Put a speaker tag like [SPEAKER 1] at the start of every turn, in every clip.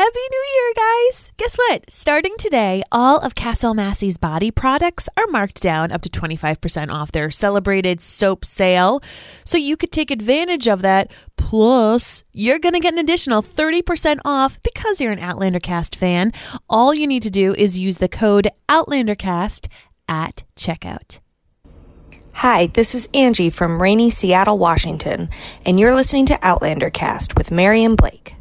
[SPEAKER 1] Happy New Year, guys! Guess what? Starting today, all of Caswell Massey's body products are marked down up to 25% off their celebrated soap sale. So you could take advantage of that. Plus, you're going to get an additional 30% off because you're an Outlander Cast fan. All you need to do is use the code OutlanderCast at checkout.
[SPEAKER 2] Hi, this is Angie from rainy Seattle, Washington, and you're listening to Outlander Cast with Marion Blake.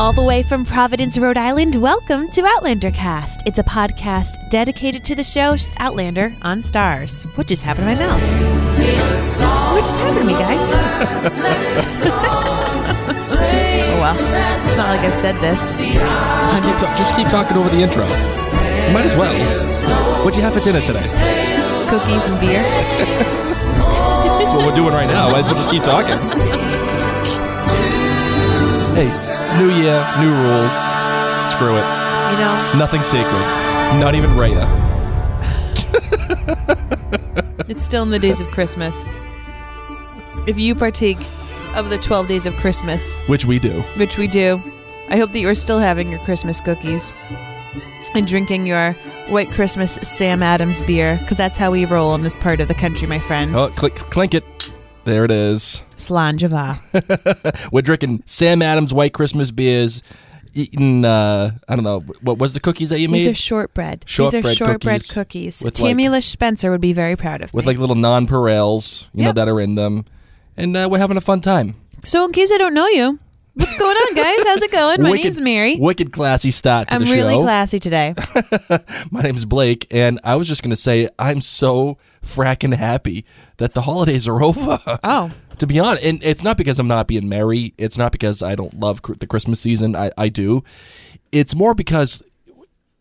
[SPEAKER 1] All the way from Providence, Rhode Island, welcome to Outlander Cast. It's a podcast dedicated to the show Outlander on Starz. What just happened to my mouth? What just happened to me, guys? oh well, it's not like I've said this.
[SPEAKER 3] Just keep, just keep talking over the intro. You might as well. What'd you have for dinner today?
[SPEAKER 1] Cookies and beer.
[SPEAKER 3] That's what we're doing right now. Might as well just keep talking. Hey, it's new year, new rules. Screw it.
[SPEAKER 1] You know,
[SPEAKER 3] Nothing sacred. Not even Rhea.
[SPEAKER 1] it's still in the days of Christmas. If you partake of the 12 days of Christmas,
[SPEAKER 3] Which we do.
[SPEAKER 1] which we do, I hope that you are still having your Christmas cookies and drinking your White Christmas Sam Adams beer, because that's how we roll in this part of the country, my friends.
[SPEAKER 3] Oh, click, clink it. There it is.
[SPEAKER 1] Slàinte mhath.
[SPEAKER 3] We're drinking Sam Adams White Christmas beers. Eating, uh, I don't know, what was the cookies that you made?
[SPEAKER 1] These are shortbread. These are shortbread
[SPEAKER 3] cookies
[SPEAKER 1] cookies. Tammy
[SPEAKER 3] like-
[SPEAKER 1] Lish Spencer would be very proud of
[SPEAKER 3] with
[SPEAKER 1] me.
[SPEAKER 3] like little nonpareils, you know, that are in them. And uh, we're having a fun time.
[SPEAKER 1] so, in case I don't know you, what's going on, guys? How's it going? My
[SPEAKER 3] Wicked-
[SPEAKER 1] name's Mary.
[SPEAKER 3] Wicked classy start to
[SPEAKER 1] I'm
[SPEAKER 3] the
[SPEAKER 1] really classy today.
[SPEAKER 3] My name's Blake, and I was just going to say I'm so fracking happy that the holidays are over.
[SPEAKER 1] Oh,
[SPEAKER 3] to be honest, and it's not because I'm not being merry. It's not because I don't love cr- the Christmas season. I, I do. It's more because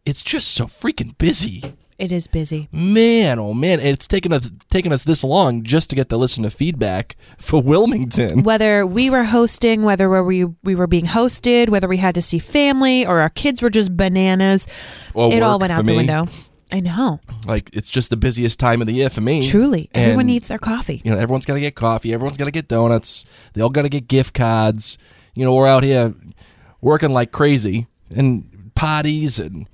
[SPEAKER 3] it's just so freaking busy.
[SPEAKER 1] it is busy.
[SPEAKER 3] Man, oh man, it's taken us taken us this long just to get the listener feedback for Wilmington.
[SPEAKER 1] Whether we were hosting, whether we we were being hosted, whether we had to see family or our kids were just bananas,
[SPEAKER 3] Or
[SPEAKER 1] it all went out the window. I know.
[SPEAKER 3] Like it's just the busiest time of the year for me.
[SPEAKER 1] Truly, everyone needs their coffee.
[SPEAKER 3] You know, everyone's got to get coffee. Everyone's got to get donuts. They all got to get gift cards. You know, we're out here working like crazy and parties and.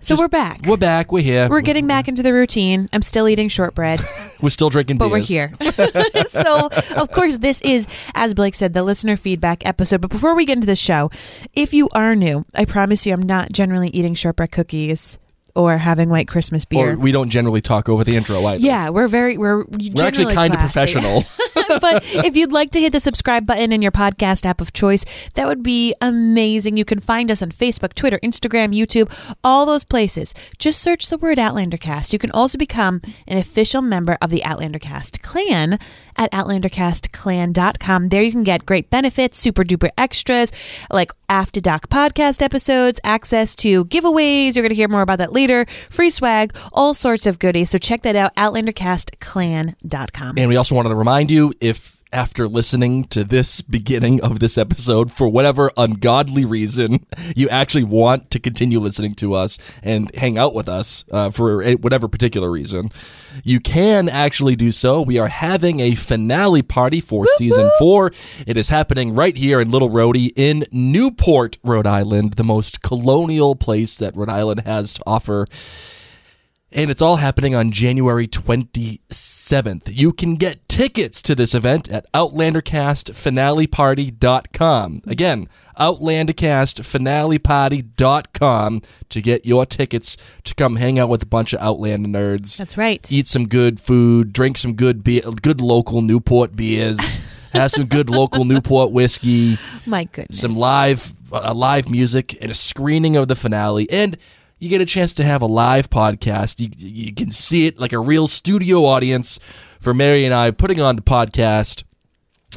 [SPEAKER 1] So
[SPEAKER 3] just-
[SPEAKER 1] we're back.
[SPEAKER 3] We're back. We're here.
[SPEAKER 1] We're getting back into the routine. I'm still eating shortbread,
[SPEAKER 3] We're still drinking
[SPEAKER 1] but we're here. so, of course, this is, as Blake said, the listener feedback episode. But before we get into the show, if you are new, I promise you I'm not generally eating shortbread cookies or having white Christmas beer.
[SPEAKER 3] Or we don't generally talk over the intro either.
[SPEAKER 1] yeah, we're very we're
[SPEAKER 3] We're actually kind of professional.
[SPEAKER 1] but if you'd like to hit the subscribe button in your podcast app of choice, that would be amazing. You can find us on Facebook, Twitter, Instagram, YouTube, all those places. Just search the word Outlandercast. You can also become an official member of the Outlandercast clan at outlandercastclan.com. There you can get great benefits, super duper extras, like After Doc podcast episodes, access to giveaways. You're going to hear more about that later. Free swag, all sorts of goodies. So check that out, outlandercastclan.com.
[SPEAKER 3] And we also wanted to remind you if after listening to this beginning of this episode, for whatever ungodly reason, you actually want to continue listening to us and hang out with us uh, for whatever particular reason, you can actually do so. We are having a finale party for season four. It is happening right here in Little Rhodey in Newport, Rhode Island, the most colonial place that Rhode Island has to offer. And it's all happening on January 27th. You can get tickets to this event at OutlanderCastFinaleParty.com. Again, OutlanderCastFinaleParty.com to get your tickets to come hang out with a bunch of Outlander nerds.
[SPEAKER 1] That's right.
[SPEAKER 3] Eat some good food, drink some good beer, good local Newport beers, have some good local Newport whiskey
[SPEAKER 1] My goodness.
[SPEAKER 3] some live uh, live music and a screening of the finale and you get a chance to have a live podcast you, you can see it like a real studio audience for mary and i putting on the podcast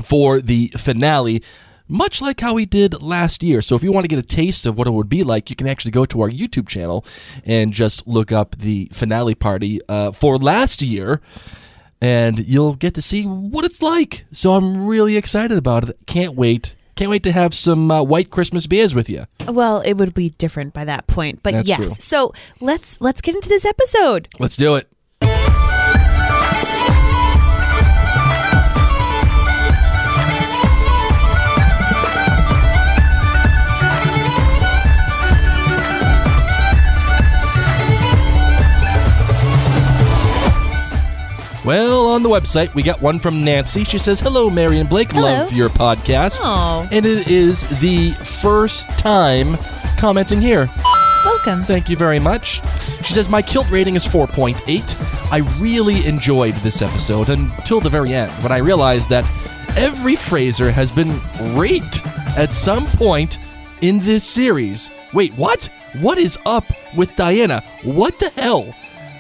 [SPEAKER 3] for the finale much like how we did last year so if you want to get a taste of what it would be like you can actually go to our youtube channel and just look up the finale party uh, for last year and you'll get to see what it's like. So I'm really excited about it. Can't wait. Can't wait to have some uh, white Christmas beers with you.
[SPEAKER 1] Well, it would be different by that point, but
[SPEAKER 3] That's
[SPEAKER 1] yes.
[SPEAKER 3] true.
[SPEAKER 1] So let's let's get into this episode.
[SPEAKER 3] Let's do it. The website, we got one from Nancy. She says, Hello, Mary and Blake.
[SPEAKER 1] Hello.
[SPEAKER 3] Love your podcast.
[SPEAKER 1] Aw.
[SPEAKER 3] And it is the first time commenting here.
[SPEAKER 1] Welcome.
[SPEAKER 3] Thank you very much. She says, My kilt rating is 4.8. I really enjoyed this episode until the very end when I realized that every Fraser has been raped at some point in this series. Wait, what? What is up with Diana? What the hell?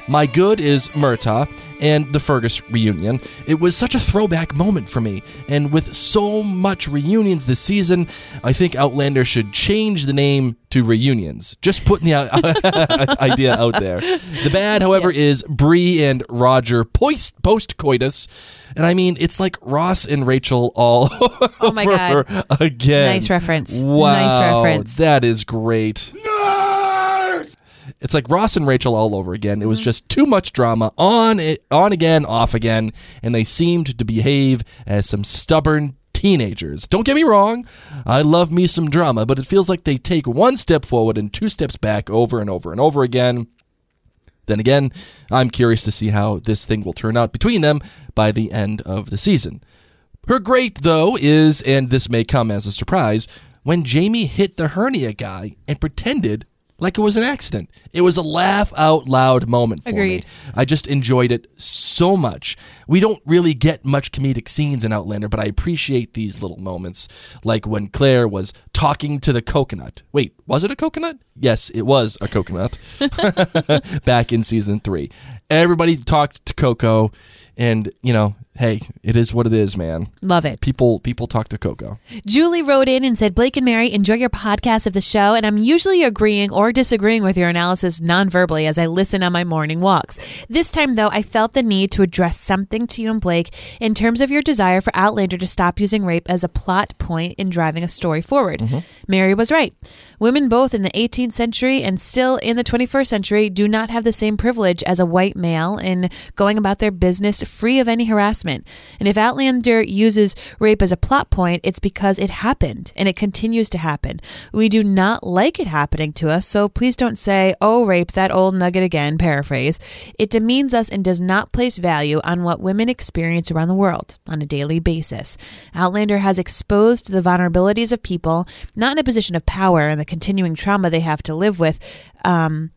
[SPEAKER 3] My good is Murtagh and the Fergus reunion. It was such a throwback moment for me, and with so much reunions this season, I think Outlander should change the name to Reunions. Just putting the idea out there. The bad, however, is Bree and Roger post post coitus, and I mean it's like Ross and Rachel all
[SPEAKER 1] Oh my
[SPEAKER 3] over
[SPEAKER 1] God.
[SPEAKER 3] again.
[SPEAKER 1] Nice reference.
[SPEAKER 3] Wow,
[SPEAKER 1] Nice reference.
[SPEAKER 3] That is great. It's like Ross and Rachel all over again. It was
[SPEAKER 1] Mm-hmm.
[SPEAKER 3] just too much drama on it, on again, off again, and they seemed to behave as some stubborn teenagers. Don't get me wrong, I love me some drama, but it feels like they take one step forward and two steps back over and over and over again. Then again, I'm curious to see how this thing will turn out between them by the end of the season. Her great, though, is, and this may come as a surprise, when Jamie hit the hernia guy and pretended like it was an accident. It was a laugh out loud moment for
[SPEAKER 1] Agreed.
[SPEAKER 3] me. I just enjoyed it so much. We don't really get much comedic scenes in Outlander, but I appreciate these little moments, like when Claire was talking to the coconut. Wait, was it a coconut? Yes, it was a coconut. Back in season three, everybody talked to Coco, and you know, hey, it is what it is, man.
[SPEAKER 1] Love it.
[SPEAKER 3] People, people talk to Coco.
[SPEAKER 1] Julie wrote in and said, Blake and Mary, enjoy your podcast of the show, and I'm usually agreeing or disagreeing with your analysis non verbally as I listen on my morning walks. This time, though, I felt the need to address something to you and Blake in terms of your desire for Outlander to stop using rape as a plot point in driving a story forward. Mm-hmm. Mary was right. Women, both in the 18th century and still in the 21st century, do not have the same privilege as a white male in going about their business free of any harassment. And if Outlander uses rape as a plot point, it's because it happened and it continues to happen. We do not like it happening to us, so please don't say, oh, rape, that old nugget again, paraphrase. It demeans us and does not place value on what women experience around the world on a daily basis. Outlander has exposed the vulnerabilities of people, not in a position of power and the continuing trauma they have to live with. Um,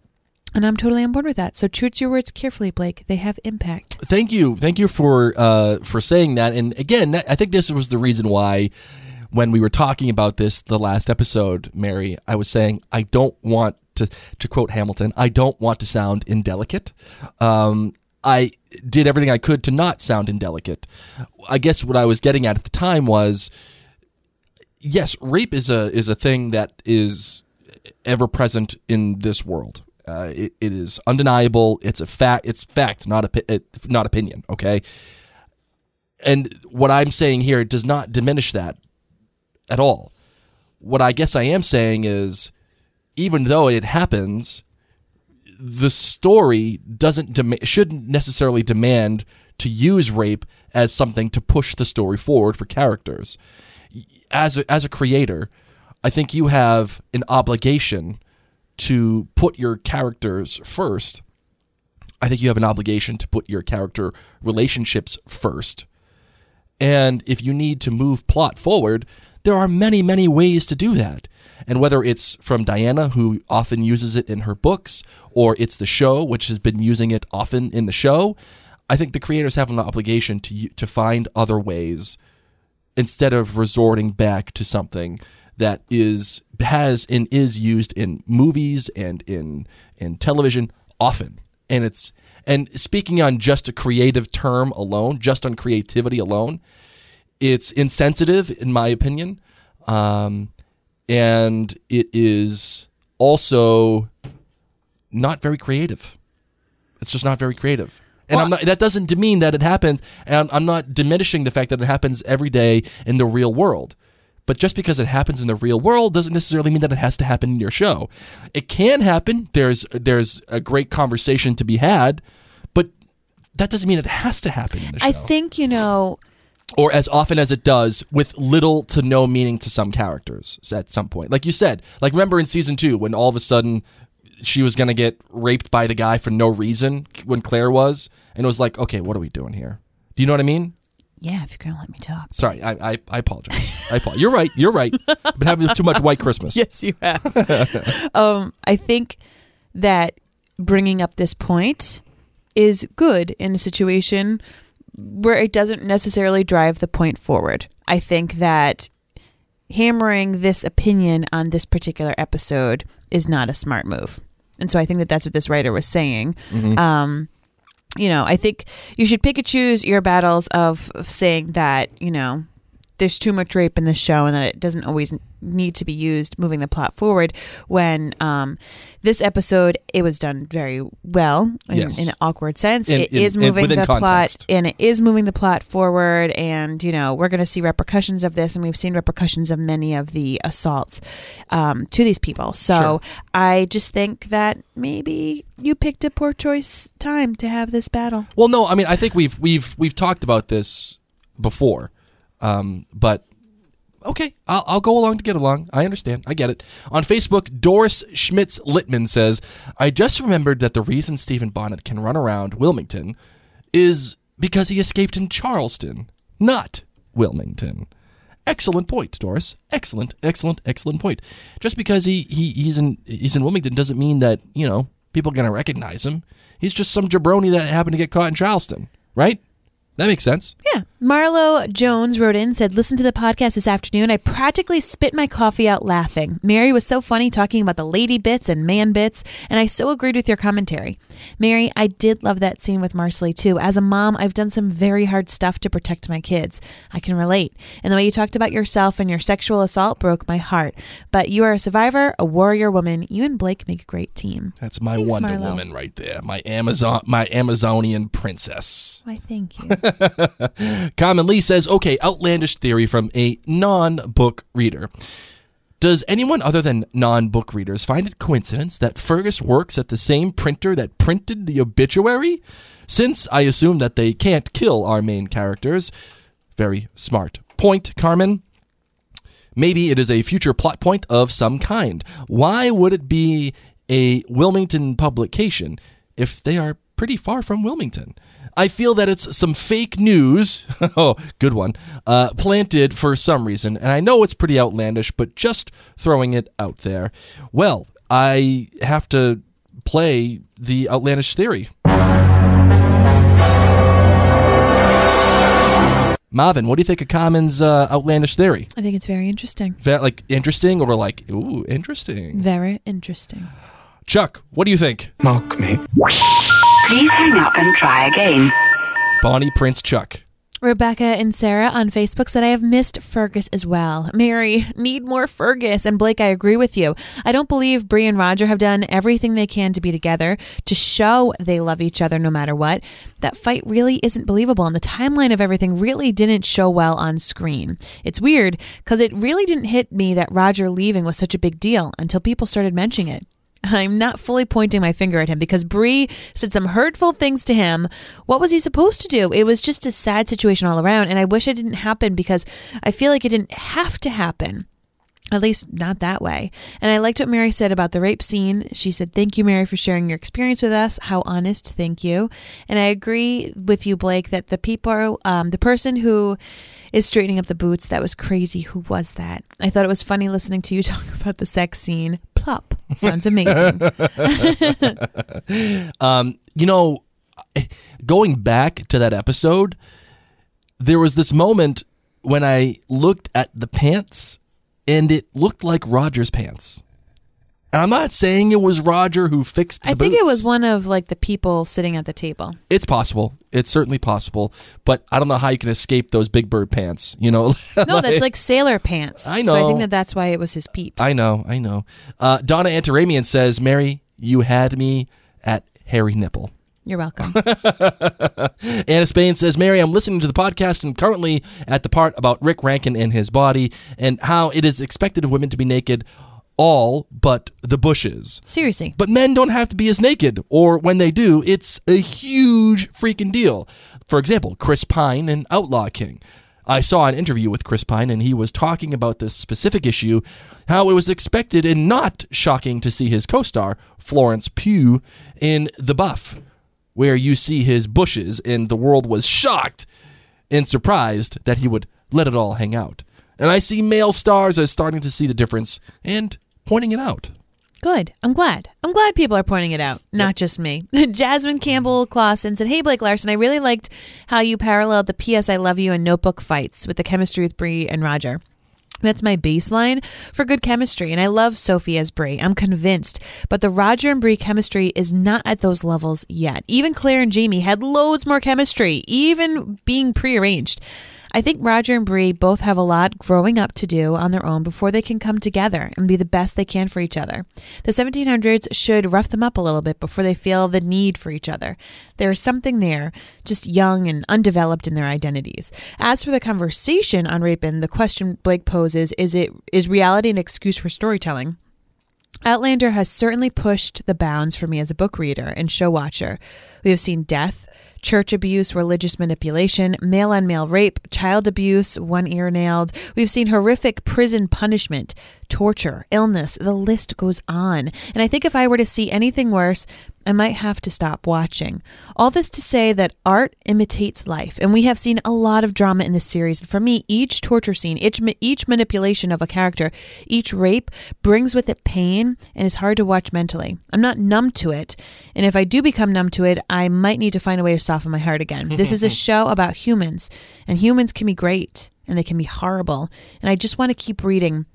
[SPEAKER 1] and I'm totally on board with that. So choose your words carefully, Blake. They have impact.
[SPEAKER 3] Thank you, thank you for uh, for saying that. And again, that, I think this was the reason why, when we were talking about this the last episode, Mary, I was saying I don't want to to quote Hamilton. I don't want to sound indelicate. Um, I did everything I could to not sound indelicate. I guess what I was getting at at the time was, yes, rape is a is a thing that is ever present in this world. Uh, it, it is undeniable. It's a fact. It's fact, not a not opinion. Okay. And what I'm saying here does not diminish that at all. What I guess I am saying is, even though it happens, the story doesn't dem- shouldn't necessarily demand to use rape as something to push the story forward for characters. As a, as a creator, I think you have an obligation to put your characters first. I think you have an obligation to put your character relationships first. And if you need to move plot forward, there are many, many ways to do that. And whether it's from Diana, who often uses it in her books, or it's the show, which has been using it often in the show, I think the creators have an obligation to to find other ways instead of resorting back to something that is has and is used in movies and in in television often. And it's and speaking on just a creative term alone, just on creativity alone, it's insensitive in my opinion. Um, and it is also not very creative. It's just not very creative. And I'm not, that doesn't demean that it happens. And I'm, I'm not diminishing the fact that it happens every day in the real world. But just because it happens in the real world doesn't necessarily mean that it has to happen in your show. It can happen. There's there's a great conversation to be had, but that doesn't mean it has to happen in the show.
[SPEAKER 1] I think, you know,
[SPEAKER 3] or as often as it does, with little to no meaning to some characters at some point. Like you said, like remember in season two when all of a sudden she was gonna get raped by the guy for no reason when Claire was, and it was like, okay, what are we doing here? Do you know what I mean?
[SPEAKER 1] Yeah, if you're gonna let me talk.
[SPEAKER 3] Sorry, I I, I apologize. I apologize. You're right. You're right. I've been having too much white Christmas.
[SPEAKER 1] Yes, you have. um, I think that bringing up this point is good in a situation where it doesn't necessarily drive the point forward. I think that hammering this opinion on this particular episode is not a smart move. And so I think that that's what this writer was saying. Um, you know, I think you should pick and choose your battles of, of saying that, you know, there's too much rape in this show and that it doesn't always need to be used moving the plot forward. When um, this episode it was done very well in,
[SPEAKER 3] Yes.
[SPEAKER 1] in an awkward sense.
[SPEAKER 3] In-
[SPEAKER 1] It
[SPEAKER 3] in-
[SPEAKER 1] is moving the
[SPEAKER 3] context.
[SPEAKER 1] plot and it is moving the plot forward and you know we're going to see repercussions of this and we've seen repercussions of many of the assaults um, to these people. So i just think that maybe you picked a poor choice time to have this battle.
[SPEAKER 3] Well, no, I mean, I think we've we've we've talked about this before, um, but okay, I'll, I'll go along to get along. I understand. I get it. On Facebook, Doris Schmitz Littman says, "I just remembered that the reason Stephen Bonnet can run around Wilmington is because he escaped in Charleston, not Wilmington." Excellent point, Doris. Excellent, excellent, excellent point. Just because he, he he's in he's in Wilmington doesn't mean that you know people are gonna recognize him. He's just some jabroni that happened to get caught in Charleston, right? That makes sense.
[SPEAKER 1] Yeah. Marlo Jones wrote in, said, Listen to the podcast this afternoon. I practically spit my coffee out laughing. Mary was so funny talking about the lady bits and man bits, and I so agreed with your commentary. Mary, I did love that scene with Marsali too. As a mom, I've done some very hard stuff to protect my kids. I can relate. And the way you talked about yourself and your sexual assault broke my heart. But you are a survivor, a warrior woman. You and Blake make a great team.
[SPEAKER 3] That's my
[SPEAKER 1] Thanks,
[SPEAKER 3] Wonder
[SPEAKER 1] Marlo.
[SPEAKER 3] Woman right there. My Amazon my Amazonian princess.
[SPEAKER 1] Why, thank you.
[SPEAKER 3] Carmen Lee says, okay, outlandish theory from a non book reader. Does anyone other than non book readers find it coincidence that Fergus works at the same printer that printed the obituary? Since I assume that they can't kill our main characters. Very smart point, Carmen. Maybe it is a future plot point of some kind. Why would it be a Wilmington publication if they are pretty far from Wilmington? I feel that it's some fake news. oh, good one. Uh, planted for some reason. And I know it's pretty outlandish, but just throwing it out there. Well, I have to play the outlandish theory. Marvin, what do you think of Carmen's uh, outlandish theory?
[SPEAKER 1] I think it's very interesting.
[SPEAKER 3] That like interesting or like ooh interesting?
[SPEAKER 1] Very interesting.
[SPEAKER 3] Chuck, what do you think?
[SPEAKER 4] Mock me.
[SPEAKER 5] Please hang up and try again.
[SPEAKER 3] Bonnie Prince Chuck.
[SPEAKER 1] Rebecca and Sarah on Facebook said, I have missed Fergus as well. Mary, need more Fergus. And Blake, I agree with you. I don't believe Bree and Roger have done everything they can to be together, to show they love each other no matter what. That fight really isn't believable, and the timeline of everything really didn't show well on screen. It's weird because it really didn't hit me that Roger leaving was such a big deal until people started mentioning it. I'm not fully pointing my finger at him because Bree said some hurtful things to him. What was he supposed to do? It was just a sad situation all around, and I wish it didn't happen because I feel like it didn't have to happen. At least not that way. And I liked what Mary said about the rape scene. She said, Thank you, Mary, for sharing your experience with us. How honest. Thank you. And I agree with you, Blake, that the people, um, the person who is straightening up the boots, that was crazy. Who was that? I thought it was funny listening to you talk about the sex scene. Plop. Sounds amazing.
[SPEAKER 3] Um, you know, going back to that episode, there was this moment when I looked at the pants and it looked like Roger's pants. And I'm not saying it was Roger who fixed the
[SPEAKER 1] I think it was one of like the people sitting at the table.
[SPEAKER 3] It's possible. It's certainly possible. But I don't know how you can escape those big bird pants, you know?
[SPEAKER 1] No, that's like sailor pants.
[SPEAKER 3] I know.
[SPEAKER 1] So I think that that's why it was his peeps.
[SPEAKER 3] I know, I know. Uh, Donna Antaramian says, Mary, you had me at hairy nipple.
[SPEAKER 1] You're welcome.
[SPEAKER 3] Anna Spain says, Mary, I'm listening to the podcast and currently at the part about Rick Rankin and his body and how it is expected of women to be naked all but the bushes.
[SPEAKER 1] Seriously.
[SPEAKER 3] But men don't have to be as naked, or when they do, it's a huge freaking deal. For example, Chris Pine and Outlaw King. I saw an interview with Chris Pine, and he was talking about this specific issue, how it was expected and not shocking to see his co star, Florence Pugh, in The Buff, where you see his bushes, and the world was shocked and surprised that he would let it all hang out. And I see male stars as starting to see the difference and pointing it out.
[SPEAKER 1] Good. I'm glad. I'm glad people are pointing it out, not just me. Jasmine Campbell Clausen said, Hey, Blake Larson, I really liked how you paralleled the P.S. I Love You and Notebook fights with the chemistry with Bree and Roger. That's my baseline for good chemistry, and I love Sophie as Bree. I'm convinced, but the Roger and Bree chemistry is not at those levels yet. Even Claire and Jamie had loads more chemistry, even being prearranged. I think Roger and Bree both have a lot growing up to do on their own before they can come together and be the best they can for each other. The 1700s should rough them up a little bit before they feel the need for each other. There is something there, just young and undeveloped in their identities. As for the conversation on Rapin, the question Blake poses is it is reality an excuse for storytelling? Outlander has certainly pushed the bounds for me as a book reader and show watcher. We have seen death, church abuse, religious manipulation, male on male rape, child abuse, one ear nailed. We've seen horrific prison punishment, torture, illness. The list goes on. And I think if I were to see anything worse, I might have to stop watching. All this to say that art imitates life, and we have seen a lot of drama in this series. For me, each torture scene, each each manipulation of a character, each rape brings with it pain and is hard to watch mentally. I'm not numb to it, and if I do become numb to it, I might need to find a way to soften my heart again. This is a show about humans, and humans can be great and they can be horrible, and I just want to keep reading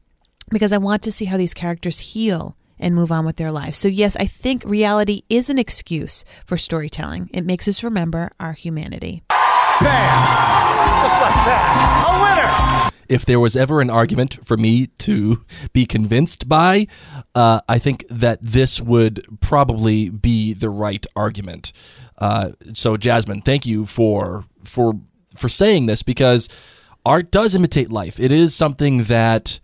[SPEAKER 1] because I want to see how these characters heal and move on with their lives. So, yes, I think reality is an excuse for storytelling. It makes us remember our humanity.
[SPEAKER 4] Bam! Just like that. A winner!
[SPEAKER 3] If there was ever an argument for me to be convinced by, uh, I think that this would probably be the right argument. Uh, so, Jasmine, thank you for for for saying this because art does imitate life. It is something that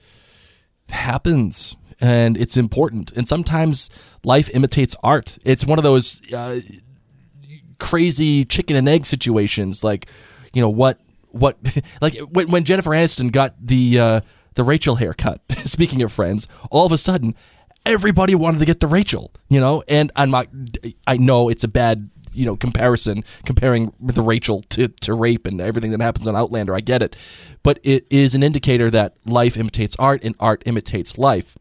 [SPEAKER 3] happens and it's important. And sometimes life imitates art. It's one of those uh, crazy chicken and egg situations. Like, you know what? What? Like when, when Jennifer Aniston got the uh, the Rachel haircut. Speaking of Friends, all of a sudden everybody wanted to get the Rachel. You know, and I'm not. I know it's a bad you know comparison comparing the Rachel to, to rape and everything that happens on Outlander. I get it, but it is an indicator that life imitates art and art imitates life.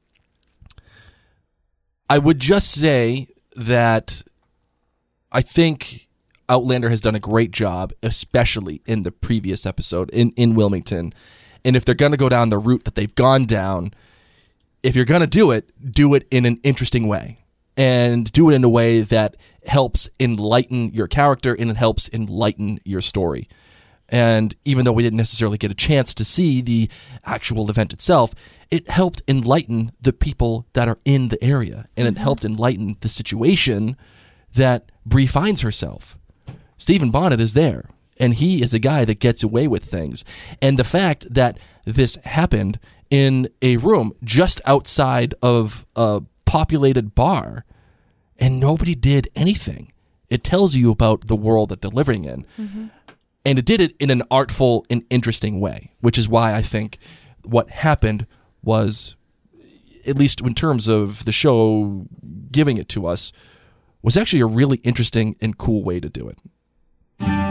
[SPEAKER 3] I would just say that I think Outlander has done a great job, especially in the previous episode in, in Wilmington. And if they're going to go down the route that they've gone down, if you're going to do it, do it in an interesting way and do it in a way that helps enlighten your character and it helps enlighten your story. And even though we didn't necessarily get a chance to see the actual event itself, it helped enlighten the people that are in the area and it mm-hmm. helped enlighten the situation that Bree finds herself. Stephen Bonnet is there and he is a guy that gets away with things. And the fact that this happened in a room just outside of a populated bar and nobody did anything. It tells you about the world that they're living in. Mm-hmm. And it did it in an artful and interesting way, which is why I think what happened was, at least in terms of the show giving it to us, was actually a really interesting and cool way to do it.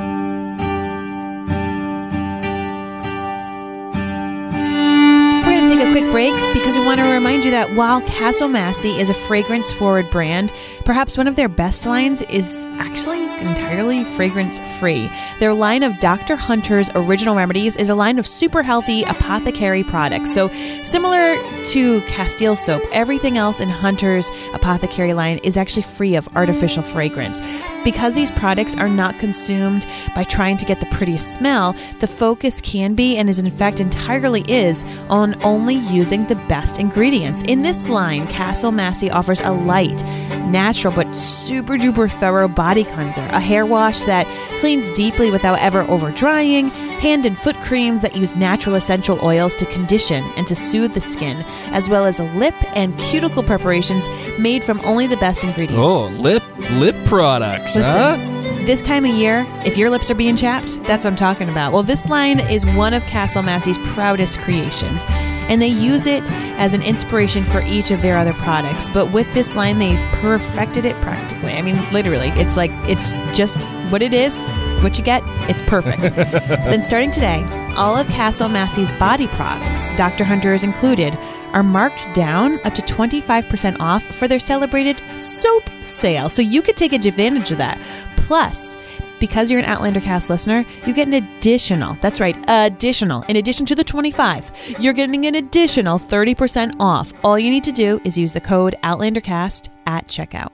[SPEAKER 1] Take a quick break because we want to remind you that while Caswell Massey is a fragrance forward brand, perhaps one of their best lines is actually entirely fragrance free. Their line of Dr. Hunter's original remedies is a line of super healthy apothecary products. So, similar to Castile soap, everything else in Hunter's apothecary line is actually free of artificial fragrance. Because these products are not consumed by trying to get the prettiest smell, the focus can be and is in fact entirely is on only using the best ingredients. In this line, Caswell Massey offers a light, natural but super duper thorough body cleanser, a hair wash that cleans deeply without ever over drying, hand and foot creams that use natural essential oils to condition and to soothe the skin, as well as lip and cuticle preparations made from only the best ingredients.
[SPEAKER 3] Oh, lip lip products,
[SPEAKER 1] Listen,
[SPEAKER 3] huh?
[SPEAKER 1] This time of year, if your lips are being chapped, that's what I'm talking about. Well, this line is one of Caswell Massey's proudest creations, and they use it as an inspiration for each of their other products. But with this line, they've perfected it practically. I mean, literally, it's like it's just what it is what you get? It's perfect. then starting today, all of Caswell Massey's body products, Dr. Hunter is included, are marked down up to 25% off for their celebrated soap sale. So you could take advantage of that. Plus, because you're an Outlander cast listener, you get an additional, that's right, additional, in addition to the 25, you're getting an additional 30% off. All you need to do is use the code OutlanderCast at checkout.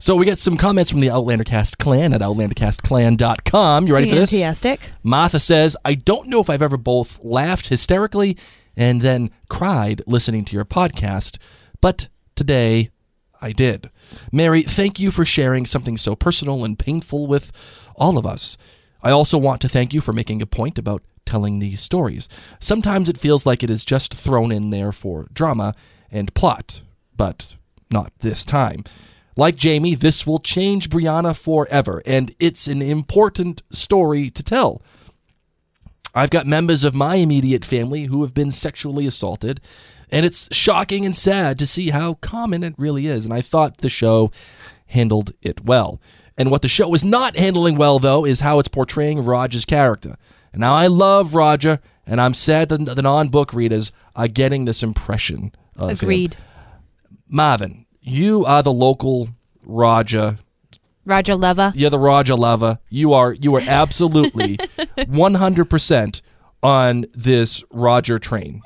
[SPEAKER 3] So we get some comments from the Outlandercast clan at outlandercastclan.com. You ready for this?
[SPEAKER 1] Fantastic.
[SPEAKER 3] Martha says, I don't know if I've ever both laughed hysterically and then cried listening to your podcast, but today I did. Mary, thank you for sharing something so personal and painful with all of us. I also want to thank you for making a point about telling these stories. Sometimes it feels like it is just thrown in there for drama and plot, but not this time. Like Jamie, this will change Brianna forever, and it's an important story to tell. I've got members of my immediate family who have been sexually assaulted, and it's shocking and sad to see how common it really is. And I thought the show handled it well. And what the show is not handling well, though, is how it's portraying Roger's character. And now I love Roger, and I'm sad that the non book readers are getting this impression of him.
[SPEAKER 1] Agreed.
[SPEAKER 3] Marvin, you are the local Roger
[SPEAKER 1] Roger Leva.
[SPEAKER 3] you're the Roger lover. You are you are absolutely 100% on this Roger train.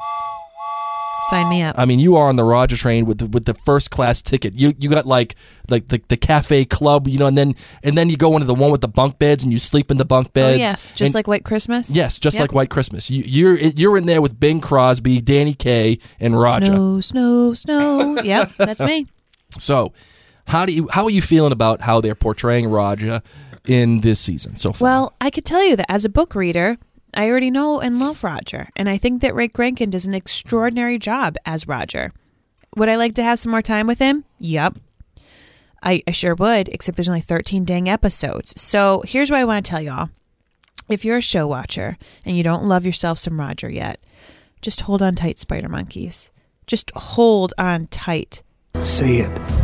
[SPEAKER 1] Sign me up.
[SPEAKER 3] I mean, you are on the Roger train with the, with the first class ticket. You you got like like the, the cafe club, you know, and then and then you go into the one with the bunk beds and you sleep in the bunk
[SPEAKER 1] oh,
[SPEAKER 3] beds.
[SPEAKER 1] yes. Just
[SPEAKER 3] And-
[SPEAKER 1] like White Christmas.
[SPEAKER 3] yes, just
[SPEAKER 1] Yep.
[SPEAKER 3] like White Christmas. You, you're you're in there with Bing Crosby, Danny Kaye, and Roger.
[SPEAKER 1] Snow, snow, snow. yep, that's me.
[SPEAKER 3] So, how do you how are you feeling about how they're portraying Roger in this season so far?
[SPEAKER 1] Well, I could tell you that as a book reader, I already know and love Roger, and I think that Ray Rankin does an extraordinary job as Roger. Would I like to have some more time with him? Yep. I, I sure would, except there's only 13 dang episodes. So here's what I want to tell y'all. If you're a show watcher and you don't love yourself some Roger yet, just hold on tight, Spider Monkeys. Just hold on tight,
[SPEAKER 4] Say it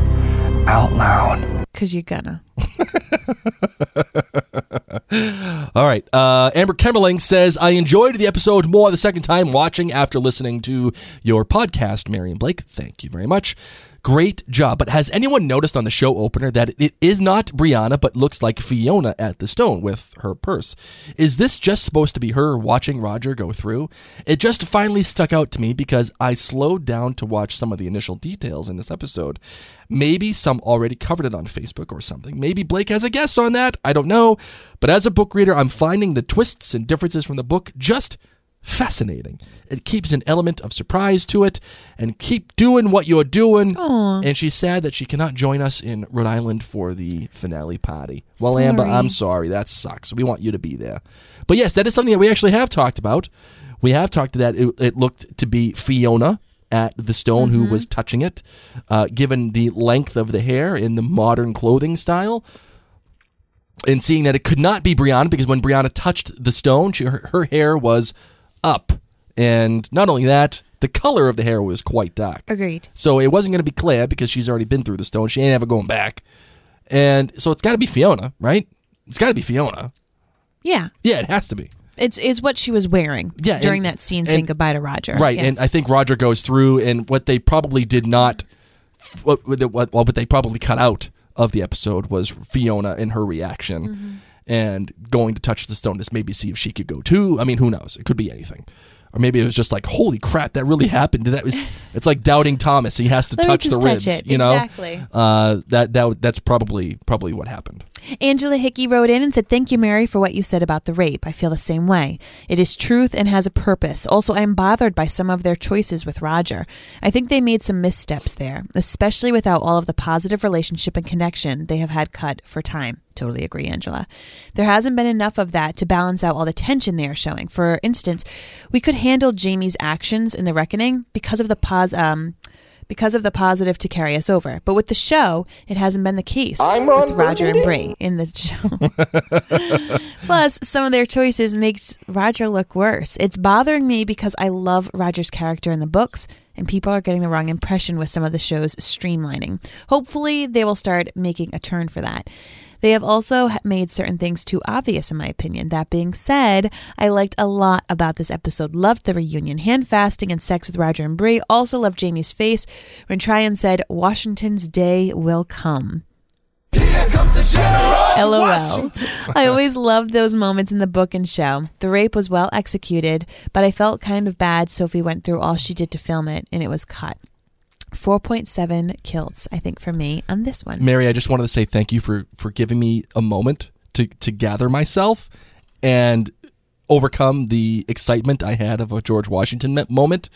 [SPEAKER 4] out loud.
[SPEAKER 1] because you're gonna.
[SPEAKER 3] All right. Uh, Amber Kemmerling says, I enjoyed the episode more the second time watching after listening to your podcast, Mary and Blake. Thank you very much. Great job. But has anyone noticed on the show opener that it is not Brianna, but looks like Fiona at the stone with her purse? Is this just supposed to be her watching Roger go through? It just finally stuck out to me because I slowed down to watch some of the initial details in this episode. Maybe some already covered it on Facebook or something. Maybe Blake has a guess on that. I don't know. But as a book reader, I'm finding the twists and differences from the book just fascinating. It keeps an element of surprise to it and keep doing what you're doing. And she's sad that she cannot join us in Rhode Island for the finale party. Well, Amber, I'm sorry. That sucks. We want you to be there. But yes, that is something that we actually have talked about. We have talked that it, it looked to be Fiona at the stone who was touching it, uh, given the length of the hair in the modern clothing style and seeing that it could not be Brianna because when Brianna touched the stone, she, her, her hair was up. And not only that, the color of the hair was quite dark.
[SPEAKER 1] Agreed.
[SPEAKER 3] So it wasn't going to be Claire because she's already been through the stone. She ain't ever going back. And so it's got to be Fiona, right? It's got to be Fiona.
[SPEAKER 1] Yeah.
[SPEAKER 3] Yeah, it has to be.
[SPEAKER 1] It's it's what she was wearing
[SPEAKER 3] Yeah,
[SPEAKER 1] during
[SPEAKER 3] and-
[SPEAKER 1] that scene saying
[SPEAKER 3] and-
[SPEAKER 1] goodbye to Roger.
[SPEAKER 3] Right, and I think Roger goes through, and what they probably did not, what what what, what they probably cut out of the episode was Fiona and her reaction,
[SPEAKER 1] Mm-hmm.
[SPEAKER 3] And going to touch the stone to maybe see if she could go too. I mean, who knows? It could be anything, or maybe it was just like, holy crap, that really happened. That was it's like doubting Thomas. He has to
[SPEAKER 1] Let
[SPEAKER 3] touch the
[SPEAKER 1] touch
[SPEAKER 3] ribs,
[SPEAKER 1] it.
[SPEAKER 3] you know.
[SPEAKER 1] Exactly.
[SPEAKER 3] Uh, that that that's probably probably what happened.
[SPEAKER 1] Angela Hickey wrote in and said, Thank you, Mary, for what you said about the rape. I feel the same way. It is truth and has a purpose. Also, I am bothered by some of their choices with Roger. I think they made some missteps there, especially without all of the positive relationship and connection they have had cut for time. Totally agree, Angela. There hasn't been enough of that to balance out all the tension they are showing. For instance, we could handle Jamie's actions in the reckoning because of the pos um because of the positive to carry us over. But with the show, it hasn't been the case I'm with Roger and Bree in the show. Plus, some of their choices makes Roger look worse. It's bothering me because I love Roger's character in the books, and people are getting the wrong impression with some of the show's streamlining. Hopefully, they will start making a turn for that. They have also made certain things too obvious, in my opinion. That being said, I liked a lot about this episode. Loved the reunion, hand fasting, and sex with Roger and Bree. Also loved Jamie's face when Tryon said, Washington's day will come. LOL. I always loved those moments in the book and show. The rape was well executed, but I felt kind of bad Sophie went through all she did to film it and it was cut. 4.7 kilts, I think, for me on this one.
[SPEAKER 3] Mary, I just wanted to say thank you for for giving me a moment to to gather myself and overcome the excitement I had of a George Washington moment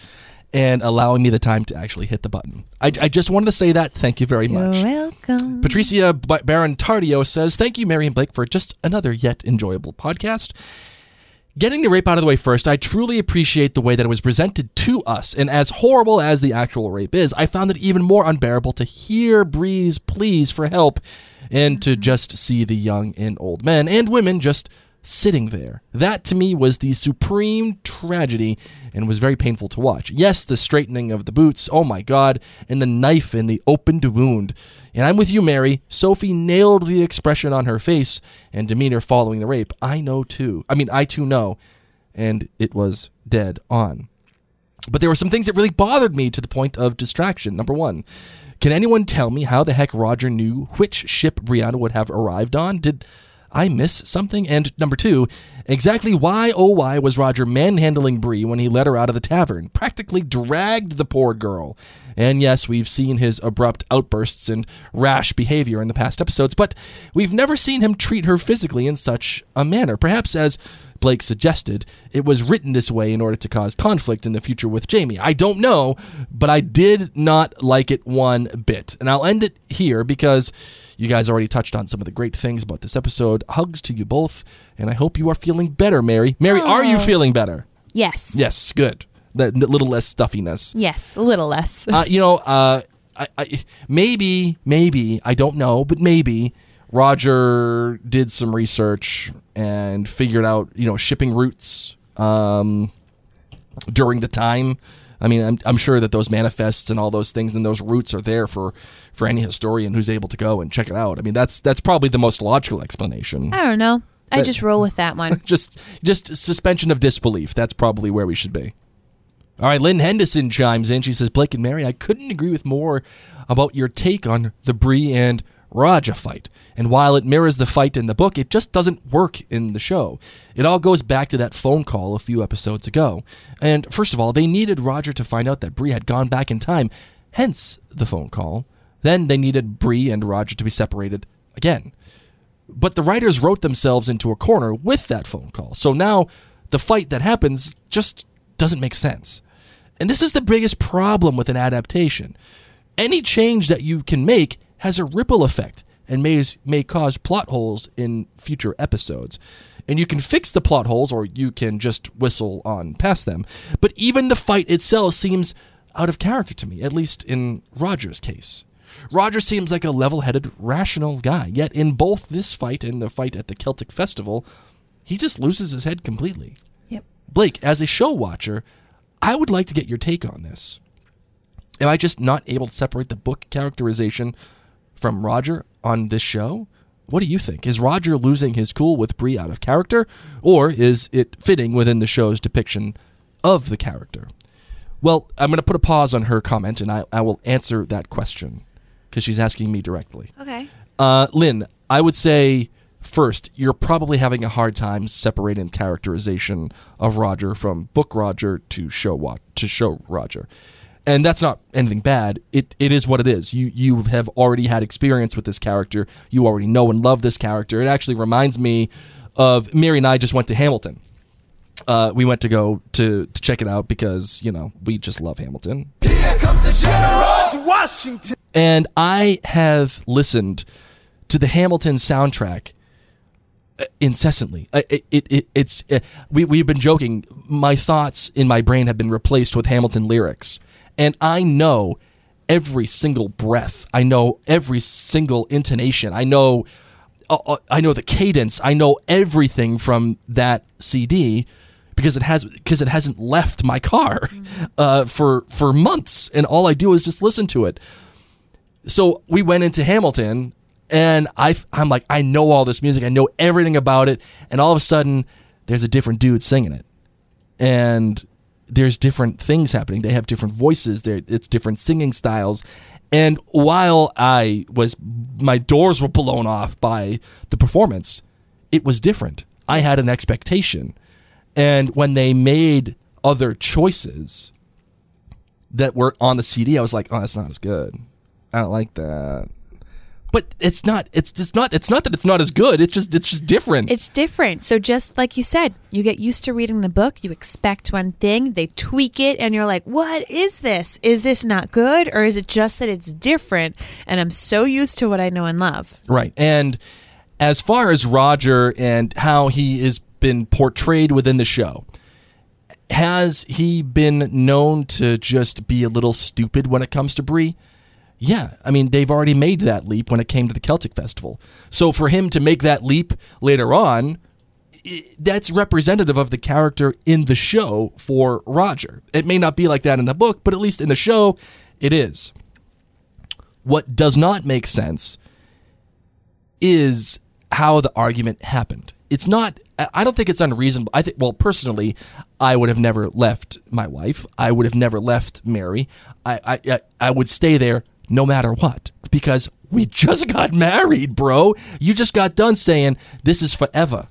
[SPEAKER 3] and allowing me the time to actually hit the button. I, I just wanted to say that. Thank you very
[SPEAKER 1] You're
[SPEAKER 3] much.
[SPEAKER 1] welcome.
[SPEAKER 3] Patricia Baron Tardio says, Thank you, Mary and Blake, for just another yet enjoyable podcast. Getting the rape out of the way first, I truly appreciate the way that it was presented to us. And as horrible as the actual rape is, I found it even more unbearable to hear Bree's pleas for help and to mm-hmm. just see the young and old men and women just sitting there. That to me was the supreme tragedy and was very painful to watch. Yes, the straightening of the boots, oh my god, and the knife in the opened wound. And I'm with you, Mary. Sophie nailed the expression on her face and demeanor following the rape. I know too. I mean, I too know. And it was dead on. But there were some things that really bothered me to the point of distraction. Number one, can anyone tell me how the heck Roger knew which ship Brianna would have arrived on? Did I miss something? And number two, exactly why oh why was Roger manhandling Bree when he let her out of the tavern? Practically dragged the poor girl. And yes, we've seen his abrupt outbursts and rash behavior in the past episodes, but we've never seen him treat her physically in such a manner. Perhaps as Blake suggested, it was written this way in order to cause conflict in the future with Jamie. I don't know, but I did not like it one bit. And I'll end it here because you guys already touched on some of the great things about this episode. Hugs to you both, and I hope you are feeling better, Mary. Mary, are you feeling better?
[SPEAKER 1] Yes.
[SPEAKER 3] Yes, good. That that little less stuffiness.
[SPEAKER 1] Yes, a little less.
[SPEAKER 3] Uh, you know, uh, I, I, maybe, maybe I don't know, but maybe Roger did some research and figured out, you know, shipping routes um, during the time. I mean, I'm, I'm sure that those manifests and all those things and those routes are there for, for any historian who's able to go and check it out. I mean, that's that's probably the most logical explanation.
[SPEAKER 1] I don't know. I
[SPEAKER 3] But-
[SPEAKER 1] just roll with that one.
[SPEAKER 3] Just just suspension of disbelief. That's probably where we should be. All right, Lynn Henderson chimes in. She says, Blake and Mary, I couldn't agree with more about your take on the Bree and Roger fight. And while it mirrors the fight in the book, it just doesn't work in the show. It all goes back to that phone call a few episodes ago. And first of all, they needed Roger to find out that Bree had gone back in time, hence the phone call. Then they needed Bree and Roger to be separated again. But the writers wrote themselves into a corner with that phone call. So now the fight that happens just doesn't make sense. And this is the biggest problem with an adaptation. Any change that you can make has a ripple effect and may, may cause plot holes in future episodes. And you can fix the plot holes or you can just whistle on past them. But even the fight itself seems out of character to me, at least in Roger's case. Roger seems like a level headed, rational guy, yet in both this fight and the fight at the Celtic Festival, he just loses his head completely.
[SPEAKER 1] Yep.
[SPEAKER 3] Blake, as a show watcher, I would like to get your take on this. Am I just not able to separate the book characterization from Roger on this show? What do you think? Is Roger losing his cool with Bree out of character, or is it fitting within the show's depiction of the character? Well, I'm going to put a pause on her comment, and I, I will answer that question because she's asking me directly.
[SPEAKER 1] Okay.
[SPEAKER 3] Uh, Lynn, I would say first, you're probably having a hard time separating characterization of Roger from book Roger to show to show Roger. And that's not anything bad. It it is what it is. You you have already had experience with this character. You already know and love this character. It actually reminds me of Mary and I just went to Hamilton. Uh, we went to go to, to check it out because you know we just love Hamilton. Here comes the general Washington. And I have listened to the Hamilton soundtrack uh, incessantly. It, it, it, it's uh, we we've been joking. My thoughts in my brain have been replaced with Hamilton lyrics, and I know every single breath. I know every single intonation. I know uh, uh, I know the cadence. I know everything from that CD because it has because it hasn't left my car uh, for for months, and all I do is just listen to it. So we went into Hamilton, And I, I'm like, I know all this music. I know everything about it. And all of a sudden, there's a different dude singing it. And there's different things happening. They have different voices. There, it's different singing styles. And while I was, my doors were blown off by the performance, it was different. I had an expectation. And when they made other choices that were on the CD, I was like, oh, that's not as good. I don't like that. But it's not. It's it's not. It's not that it's not as good. It's just it's just different.
[SPEAKER 1] It's different. So just like you said, you get used to reading the book, you expect one thing, they tweak it and you're like, "What is this? Is this not good or is it just that it's different?" And I'm so used to what I know and love.
[SPEAKER 3] Right. And as far as Roger and how he has been portrayed within the show, has he been known to just be a little stupid when it comes to Bree? Yeah, I mean, they've already made that leap when it came to the Celtic Festival. So for him to make that leap later on, that's representative of the character in the show for Roger. It may not be like that in the book, but at least in the show, it is. What does not make sense is how the argument happened. It's not. I don't think it's unreasonable. I think. Well, personally, I would have never left my wife. I would have never left Mary. I. I- I would stay there no matter what because we just got married, bro. You just got done saying this is forever.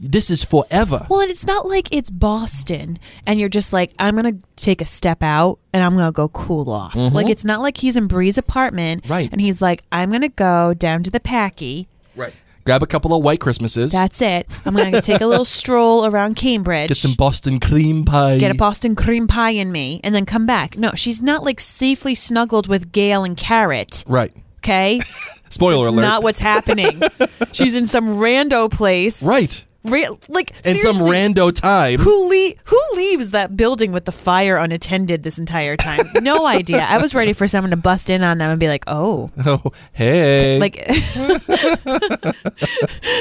[SPEAKER 3] This is forever.
[SPEAKER 1] Well, and it's not like it's Boston and you're just like, I'm going to take a step out and I'm going to go cool off. Like, it's not like he's in Bree's apartment
[SPEAKER 3] Mm-hmm. Right.
[SPEAKER 1] and he's like, I'm going to go down to the Packy.
[SPEAKER 3] Right. Grab a couple of white Christmases.
[SPEAKER 1] That's it. I'm going to take a little stroll around Cambridge.
[SPEAKER 3] get some Boston cream pie.
[SPEAKER 1] get a Boston cream pie in me and then come back. No, she's not like safely snuggled with Gayle and Carrot.
[SPEAKER 3] Right.
[SPEAKER 1] Okay?
[SPEAKER 3] Spoiler
[SPEAKER 1] That's
[SPEAKER 3] alert.
[SPEAKER 1] not what's happening. she's in some rando place.
[SPEAKER 3] right.
[SPEAKER 1] Re- like
[SPEAKER 3] And some rando time.
[SPEAKER 1] Who le- who leaves that building with the fire unattended this entire time? No idea. I was ready for someone to bust in on them and be like, "Oh,
[SPEAKER 3] Oh, hey.
[SPEAKER 1] like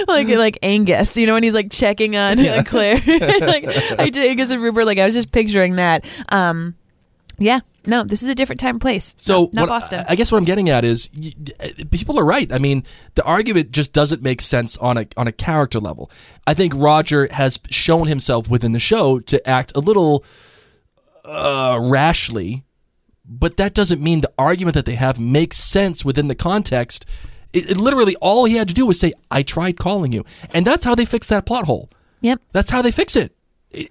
[SPEAKER 1] like like Angus, you know, when he's like checking on on Claire, like I did Angus and Rupert. Like I was just picturing that. Um, yeah, no, this is a different time and place.
[SPEAKER 3] So
[SPEAKER 1] No, not Boston.
[SPEAKER 3] I I guess what I'm getting at is y- people are right. I mean, the argument just doesn't make sense on a on a character level. I think Roger has shown himself within the show to act a little uh, rashly, but that doesn't mean the argument that they have makes sense within the context. It, it literally all he had to do was say, "I tried calling you," and that's how they fix that plot hole.
[SPEAKER 1] yep.
[SPEAKER 3] That's how they fix it.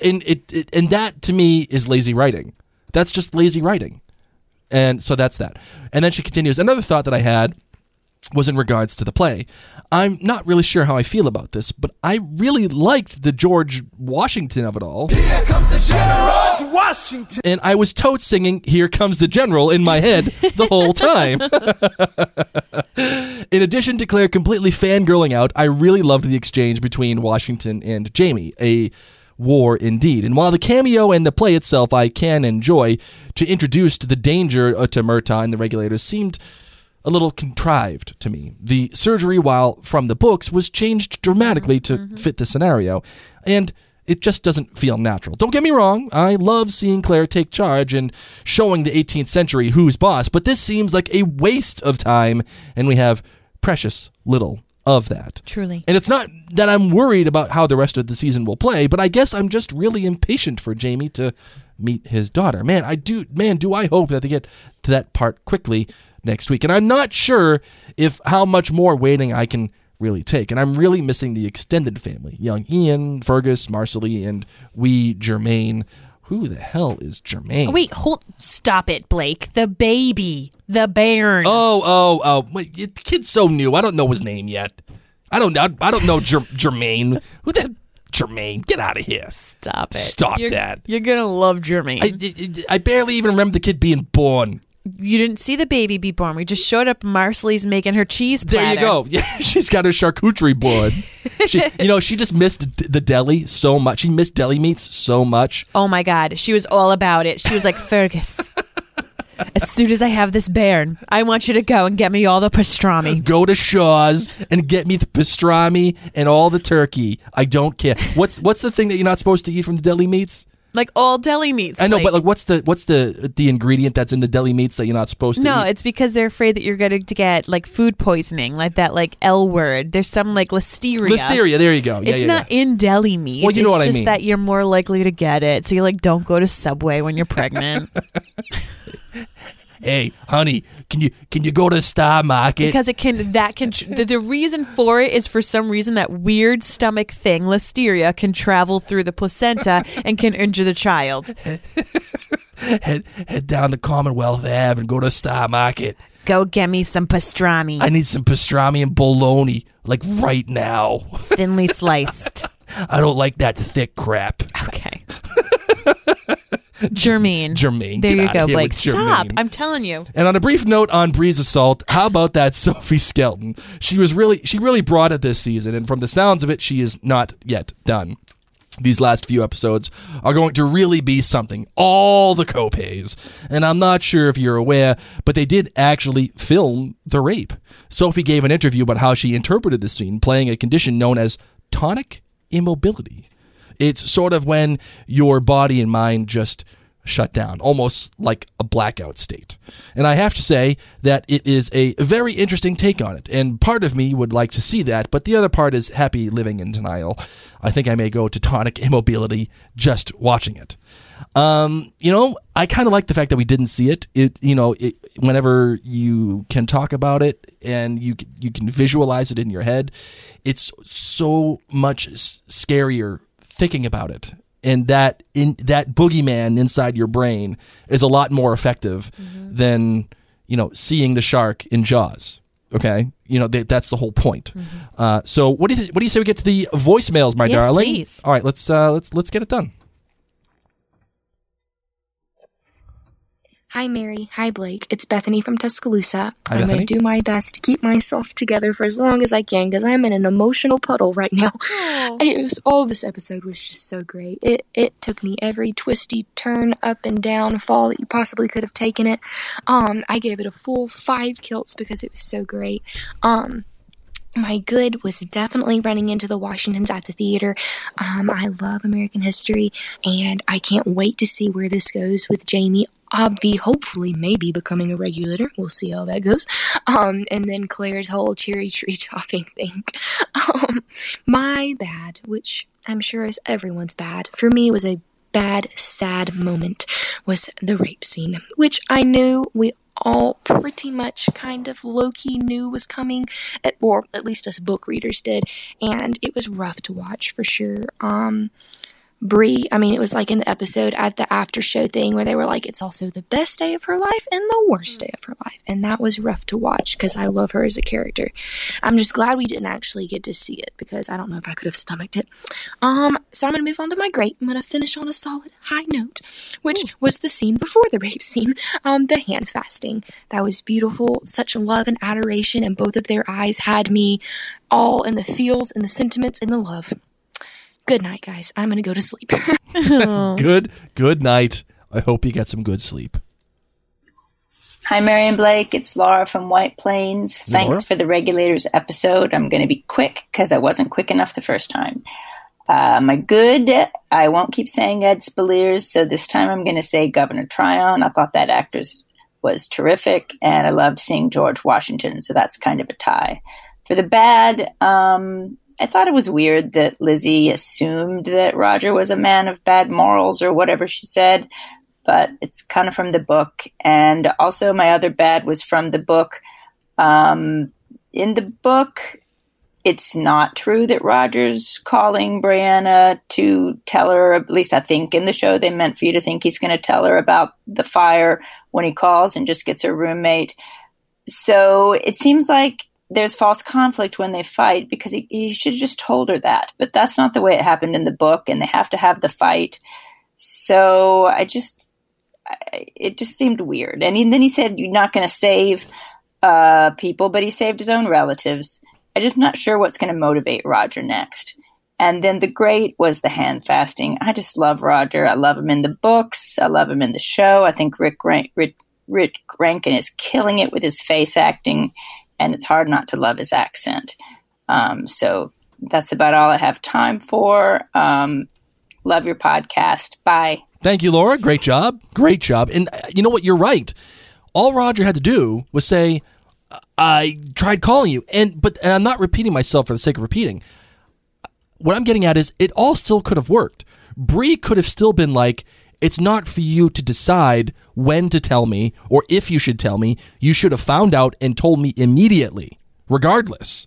[SPEAKER 3] And it, it and that to me is lazy writing. That's just lazy writing. And so that's that. And then she continues, another thought that I had was in regards to the play. I'm not really sure how I feel about this, but I really liked the George Washington of it all.
[SPEAKER 4] Here comes the George Washington.
[SPEAKER 3] And I was tote singing Here Comes the General in my head the whole time. in addition to Claire completely fangirling out, I really loved the exchange between Washington and Jamie. A war indeed. And while the cameo and the play itself I can enjoy, to introduce the danger uh, to Murtagh and the regulators seemed a little contrived to me. The surgery, while from the books, was changed dramatically to fit the scenario, and it just doesn't feel natural. Don't get me wrong, I love seeing Claire take charge and showing the 18th century who's boss, but this seems like a waste of time, and we have precious little of that.
[SPEAKER 1] Truly.
[SPEAKER 3] And it's not that I'm worried about how the rest of the season will play, but I guess I'm just really impatient for Jamie to meet his daughter. Man, I do man, do I hope that they get to that part quickly next week. And I'm not sure if how much more waiting I can really take. And I'm really missing the extended family. Young Ian, Fergus, Marsali, and wee Germain. Who the hell is Germain?
[SPEAKER 1] Wait, hold. Stop it, Blake. The baby, the bairn.
[SPEAKER 3] Oh, oh, oh! Wait, the kid's so new. I don't know his name yet. I don't know. I don't know Jer- Germain. Who the Germain? Get out of here!
[SPEAKER 1] Stop it.
[SPEAKER 3] Stop
[SPEAKER 1] You're-
[SPEAKER 3] that.
[SPEAKER 1] You're gonna love Germain.
[SPEAKER 3] I, I, I barely even remember the kid being born.
[SPEAKER 1] You didn't see the baby be born. We just showed up. Marsali's making her cheese platter.
[SPEAKER 3] There you go. Yeah, she's got her charcuterie board. she, you know, she just missed the deli so much. She missed deli meats so much.
[SPEAKER 1] Oh my God, she was all about it. She was like, Fergus. As soon as I have this bairn, I want you to go and get me all the pastrami.
[SPEAKER 3] Go to Shaw's and get me the pastrami and all the turkey. I don't care. What's what's the thing that you're not supposed to eat from the deli meats?
[SPEAKER 1] Like all deli meats.
[SPEAKER 3] I know,
[SPEAKER 1] Blake.
[SPEAKER 3] but like, what's the what's the the ingredient that's in the deli meats that you're not supposed to?
[SPEAKER 1] No,
[SPEAKER 3] eat?
[SPEAKER 1] it's because they're afraid that you're going to get like food poisoning, like that like L word. There's some like listeria.
[SPEAKER 3] listeria. There you go. Yeah,
[SPEAKER 1] it's
[SPEAKER 3] yeah,
[SPEAKER 1] not
[SPEAKER 3] yeah.
[SPEAKER 1] in deli meats.
[SPEAKER 3] Well, you know
[SPEAKER 1] it's
[SPEAKER 3] what I
[SPEAKER 1] just
[SPEAKER 3] mean.
[SPEAKER 1] that you're more likely to get it. So you like don't go to Subway when you're pregnant
[SPEAKER 3] Hey, honey, can you can you go to the Star Market?
[SPEAKER 1] because it can that can the, the reason for it is for some reason that weird stomach thing listeria can travel through the placenta and can injure the child.
[SPEAKER 3] head head down the Commonwealth Ave and go to the Star Market.
[SPEAKER 1] Go get me some pastrami,
[SPEAKER 3] I need some pastrami and bologna, like right now.
[SPEAKER 1] thinly sliced.
[SPEAKER 3] I don't like that thick crap.
[SPEAKER 1] Okay. Germain.
[SPEAKER 3] Germain,
[SPEAKER 1] There
[SPEAKER 3] get
[SPEAKER 1] you go, Blake. Stop. I'm telling you.
[SPEAKER 3] And on a brief note on Bree's assault, how about that Sophie Skelton? She was really she really brought it this season, and from the sounds of it, she is not yet done. These last few episodes are going to really be something. All the copays. And I'm not sure if you're aware, but they did actually film the rape. Sophie gave an interview about how she interpreted the scene, playing a condition known as tonic immobility. It's sort of when your body and mind just shut down, almost like a blackout state. And I have to say that it is a very interesting take on it. And part of me would like to see that, but the other part is happy living in denial. I think I may go to tonic immobility just watching it. Um, you know, I kind of like the fact that we didn't see it. It, you know, it, whenever you can talk about it and you you can visualize it in your head, it's so much scarier thinking about it. And that in that boogeyman inside your brain is a lot more effective than you know seeing the shark in Jaws. Okay, you know th- that's the whole point. Uh, so what do you th- what do you say we get to the voicemails, my
[SPEAKER 1] Yes,
[SPEAKER 3] darling?
[SPEAKER 1] please.
[SPEAKER 3] All right, let's uh, let's let's get it done.
[SPEAKER 6] Hi, Mary. Hi, Blake. It's Bethany from Tuscaloosa.
[SPEAKER 3] Hi,
[SPEAKER 6] I'm going to do my best to keep myself together for as long as I can because I'm in an emotional puddle right now. It was all this episode was just so great. It it took me every twisty turn, up and down, fall that you possibly could have taken it. Um, I gave it a full five kilts because it was so great. Um, my good was definitely running into the Washingtons at the theater. Um, I love American history, and I can't wait to see where this goes with Jamie. Obvi, hopefully, maybe becoming a regulator. We'll see how that goes. Um, and then Claire's whole cherry tree chopping thing. Um, my bad, which I'm sure is everyone's bad, for me was a bad, sad moment, was the rape scene, which I knew we all pretty much kind of low key knew was coming, at, or at least us book readers did, and it was rough to watch for sure. Um, Bree, I mean, it was like in the episode at the after show thing where they were like, it's also the best day of her life and the worst day of her life. And that was rough to watch because I love her as a character. I'm just glad we didn't actually get to see it because I don't know if I could have stomached it. Um, so I'm going to move on to my great. I'm going to finish on a solid high note, which was the scene before the rape scene, um, the hand fasting. That was beautiful. Such love and adoration, and both of their eyes had me all in the feels and the sentiments and the love. Good night, guys. I'm going to go to sleep.
[SPEAKER 3] Good good night. I hope you get some good sleep.
[SPEAKER 7] Hi, Marion Blake. It's Laura from White Plains. Thanks
[SPEAKER 3] Laura.
[SPEAKER 7] for the regulators episode. I'm going to be quick because I wasn't quick enough the first time. Uh, my good, I won't keep saying Ed Speleers, so this time I'm going to say Governor Tryon. I thought that actress was terrific, and I loved seeing George Washington, so that's kind of a tie. For the bad, um, I thought it was weird that Lizzie assumed that Roger was a man of bad morals or whatever she said but it's kind of from the book. And also, my other bad was from the book. Um, in the book, it's not true that Roger's calling Brianna to tell her, at least I think in the show they meant for you to think he's going to tell her about the fire when he calls and just gets her roommate. So it seems like there's false conflict when they fight because he, he should have just told her that. But that's not the way it happened in the book, and they have to have the fight. So I just it just seemed weird. And he, then he said, "You're not going to save uh, people," but he saved his own relatives. I'm just not sure what's going to motivate Roger next. And then the great was the hand fasting. I just love Roger. I love him in the books. I love him in the show. I think Rick Rank, Rick, Rick Rankin is killing it with his face acting, and it's hard not to love his accent. Um, so that's about all I have time for. Um,
[SPEAKER 8] Love your podcast. Bye.
[SPEAKER 3] Thank you, Laura. Great job. Great job. And uh, you know what? You're right. All Roger had to do was say, "I tried calling you," and but and I'm not repeating myself for the sake of repeating. What I'm getting at is, it all still could have worked. Bree could have still been like, "It's not for you to decide when to tell me or if you should tell me. You should have found out and told me immediately, regardless."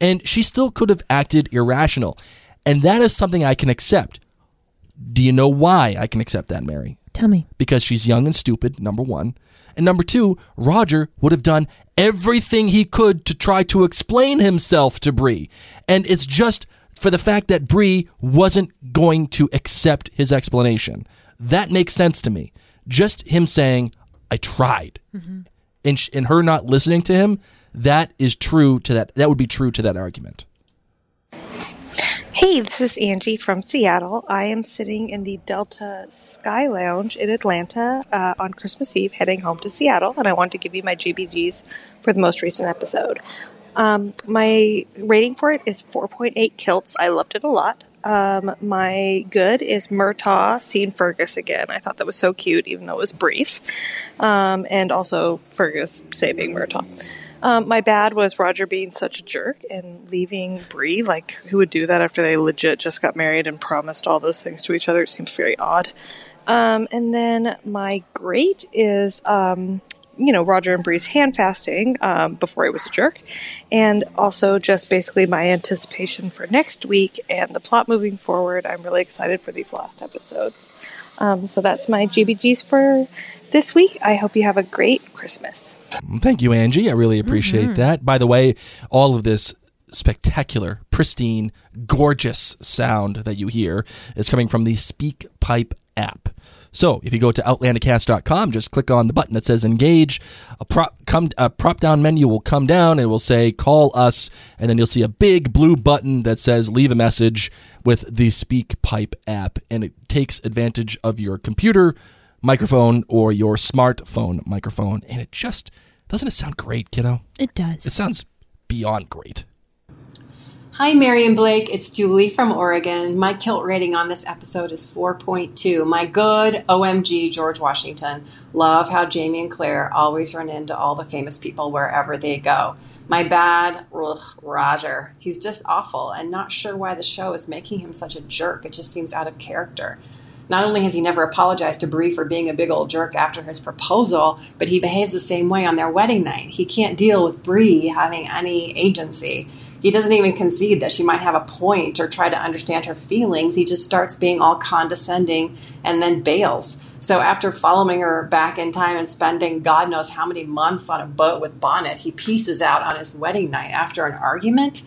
[SPEAKER 3] And she still could have acted irrational, and that is something I can accept. Do you know why I can accept that, Mary?
[SPEAKER 1] Tell me.
[SPEAKER 3] Because she's young and stupid, number one. And number two, Roger would have done everything he could to try to explain himself to Bree. And it's just for the fact that Bree wasn't going to accept his explanation. That makes sense to me. Just him saying, I tried. And, sh- and her not listening to him, that is true to that. That would be true to that argument.
[SPEAKER 9] Hey, this is Angie from Seattle. I am sitting in the Delta Sky Lounge in Atlanta uh, on Christmas Eve, heading home to Seattle, and I want to give you my GBGs for the most recent episode. Um, my rating for it is 4.8 kilts. I loved it a lot. Um, my good is Murtagh seeing Fergus again. I thought that was so cute, even though it was brief. Um, and also Fergus saving Murtagh. Um, my bad was Roger being such a jerk and leaving Bree. Like, who would do that after they legit just got married and promised all those things to each other? It seems very odd. Um, and then my great is, um, you know, Roger and Bree's hand fasting um, before he was a jerk. And also just basically my anticipation for next week and the plot moving forward. I'm really excited for these last episodes. Um, so that's my GBGs for this week. I hope you have a great Christmas.
[SPEAKER 3] Thank you, Angie. I really appreciate that. By the way, all of this spectacular, pristine, gorgeous sound that you hear is coming from the Speak Pipe app. So if you go to outlandercast.com, just click on the button that says engage. A prop come a prop down menu will come down and it will say call us, and then you'll see a big blue button that says leave a message with the Speak Pipe app, and it takes advantage of your computer microphone or your smartphone microphone, and it just doesn't it sound great, kiddo?
[SPEAKER 1] It does.
[SPEAKER 3] It sounds beyond great.
[SPEAKER 10] Hi, Mary and Blake. It's Julie from Oregon. My kilt rating on this episode is 4.2. My good OMG George Washington. Love how Jamie and Claire always run into all the famous people wherever they go. My bad, ugh, Roger. He's just awful and not sure why the show is making him such a jerk. It just seems out of character. Not only has he never apologized to Bree for being a big old jerk after his proposal, but he behaves the same way on their wedding night. He can't deal with Bree having any agency. He doesn't even concede that she might have a point or try to understand her feelings. He just starts being all condescending and then bails. So after following her back in time and spending God knows how many months on a boat with Bonnet, he pieces out on his wedding night after an argument.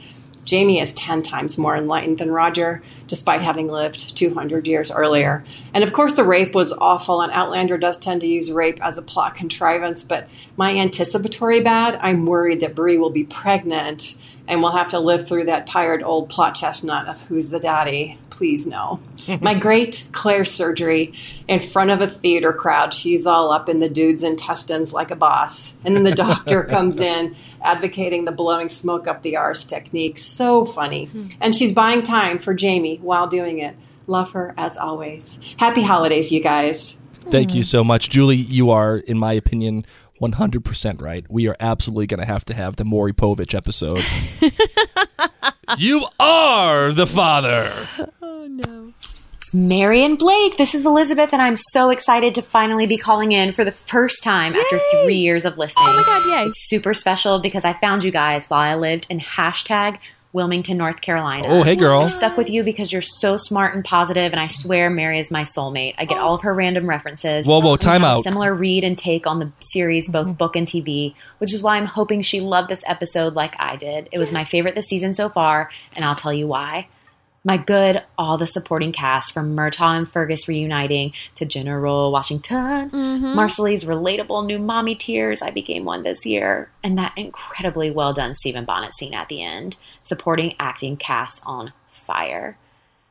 [SPEAKER 10] Jamie is 10 times more enlightened than Roger, despite having lived 200 years earlier. And of course, the rape was awful, and Outlander does tend to use rape as a plot contrivance. But my anticipatory bad, I'm worried that Bree will be pregnant and we'll have to live through that tired old plot chestnut of who's the daddy. Please, no. my great Claire surgery in front of a theater crowd. She's all up in the dude's intestines like a boss. And then the doctor comes in advocating the blowing smoke up the arse technique. So funny. Hmm. And she's buying time for Jamie while doing it. Love her as always. Happy holidays, you guys.
[SPEAKER 3] Thank you so much, Julie. You are, in my opinion, 100% right. We are absolutely going to have to have the Maury Povich episode. you are the father. Oh, no.
[SPEAKER 11] Mary and Blake, this is Elizabeth, and I'm so excited to finally be calling in for the first time after three years of listening.
[SPEAKER 1] Oh my God, yay.
[SPEAKER 11] It's super special because I found you guys while I lived in hashtag Wilmington, North Carolina.
[SPEAKER 3] Oh, hey, girl.
[SPEAKER 11] I'm stuck with you because you're so smart and positive, and I swear Mary is my soulmate. I get all of her random references.
[SPEAKER 3] Whoa, whoa,
[SPEAKER 11] We
[SPEAKER 3] time out.
[SPEAKER 11] Similar read and take on the series, both mm-hmm. book and TV, which is why I'm hoping she loved this episode like I did. It was my favorite this season so far, and I'll tell you why. My good, all the supporting cast from Murtagh and Fergus reuniting to General Washington, mm-hmm. Marsali's relatable new mommy tears, I became one this year, and that incredibly well done Stephen Bonnet scene at the end, supporting acting cast on fire.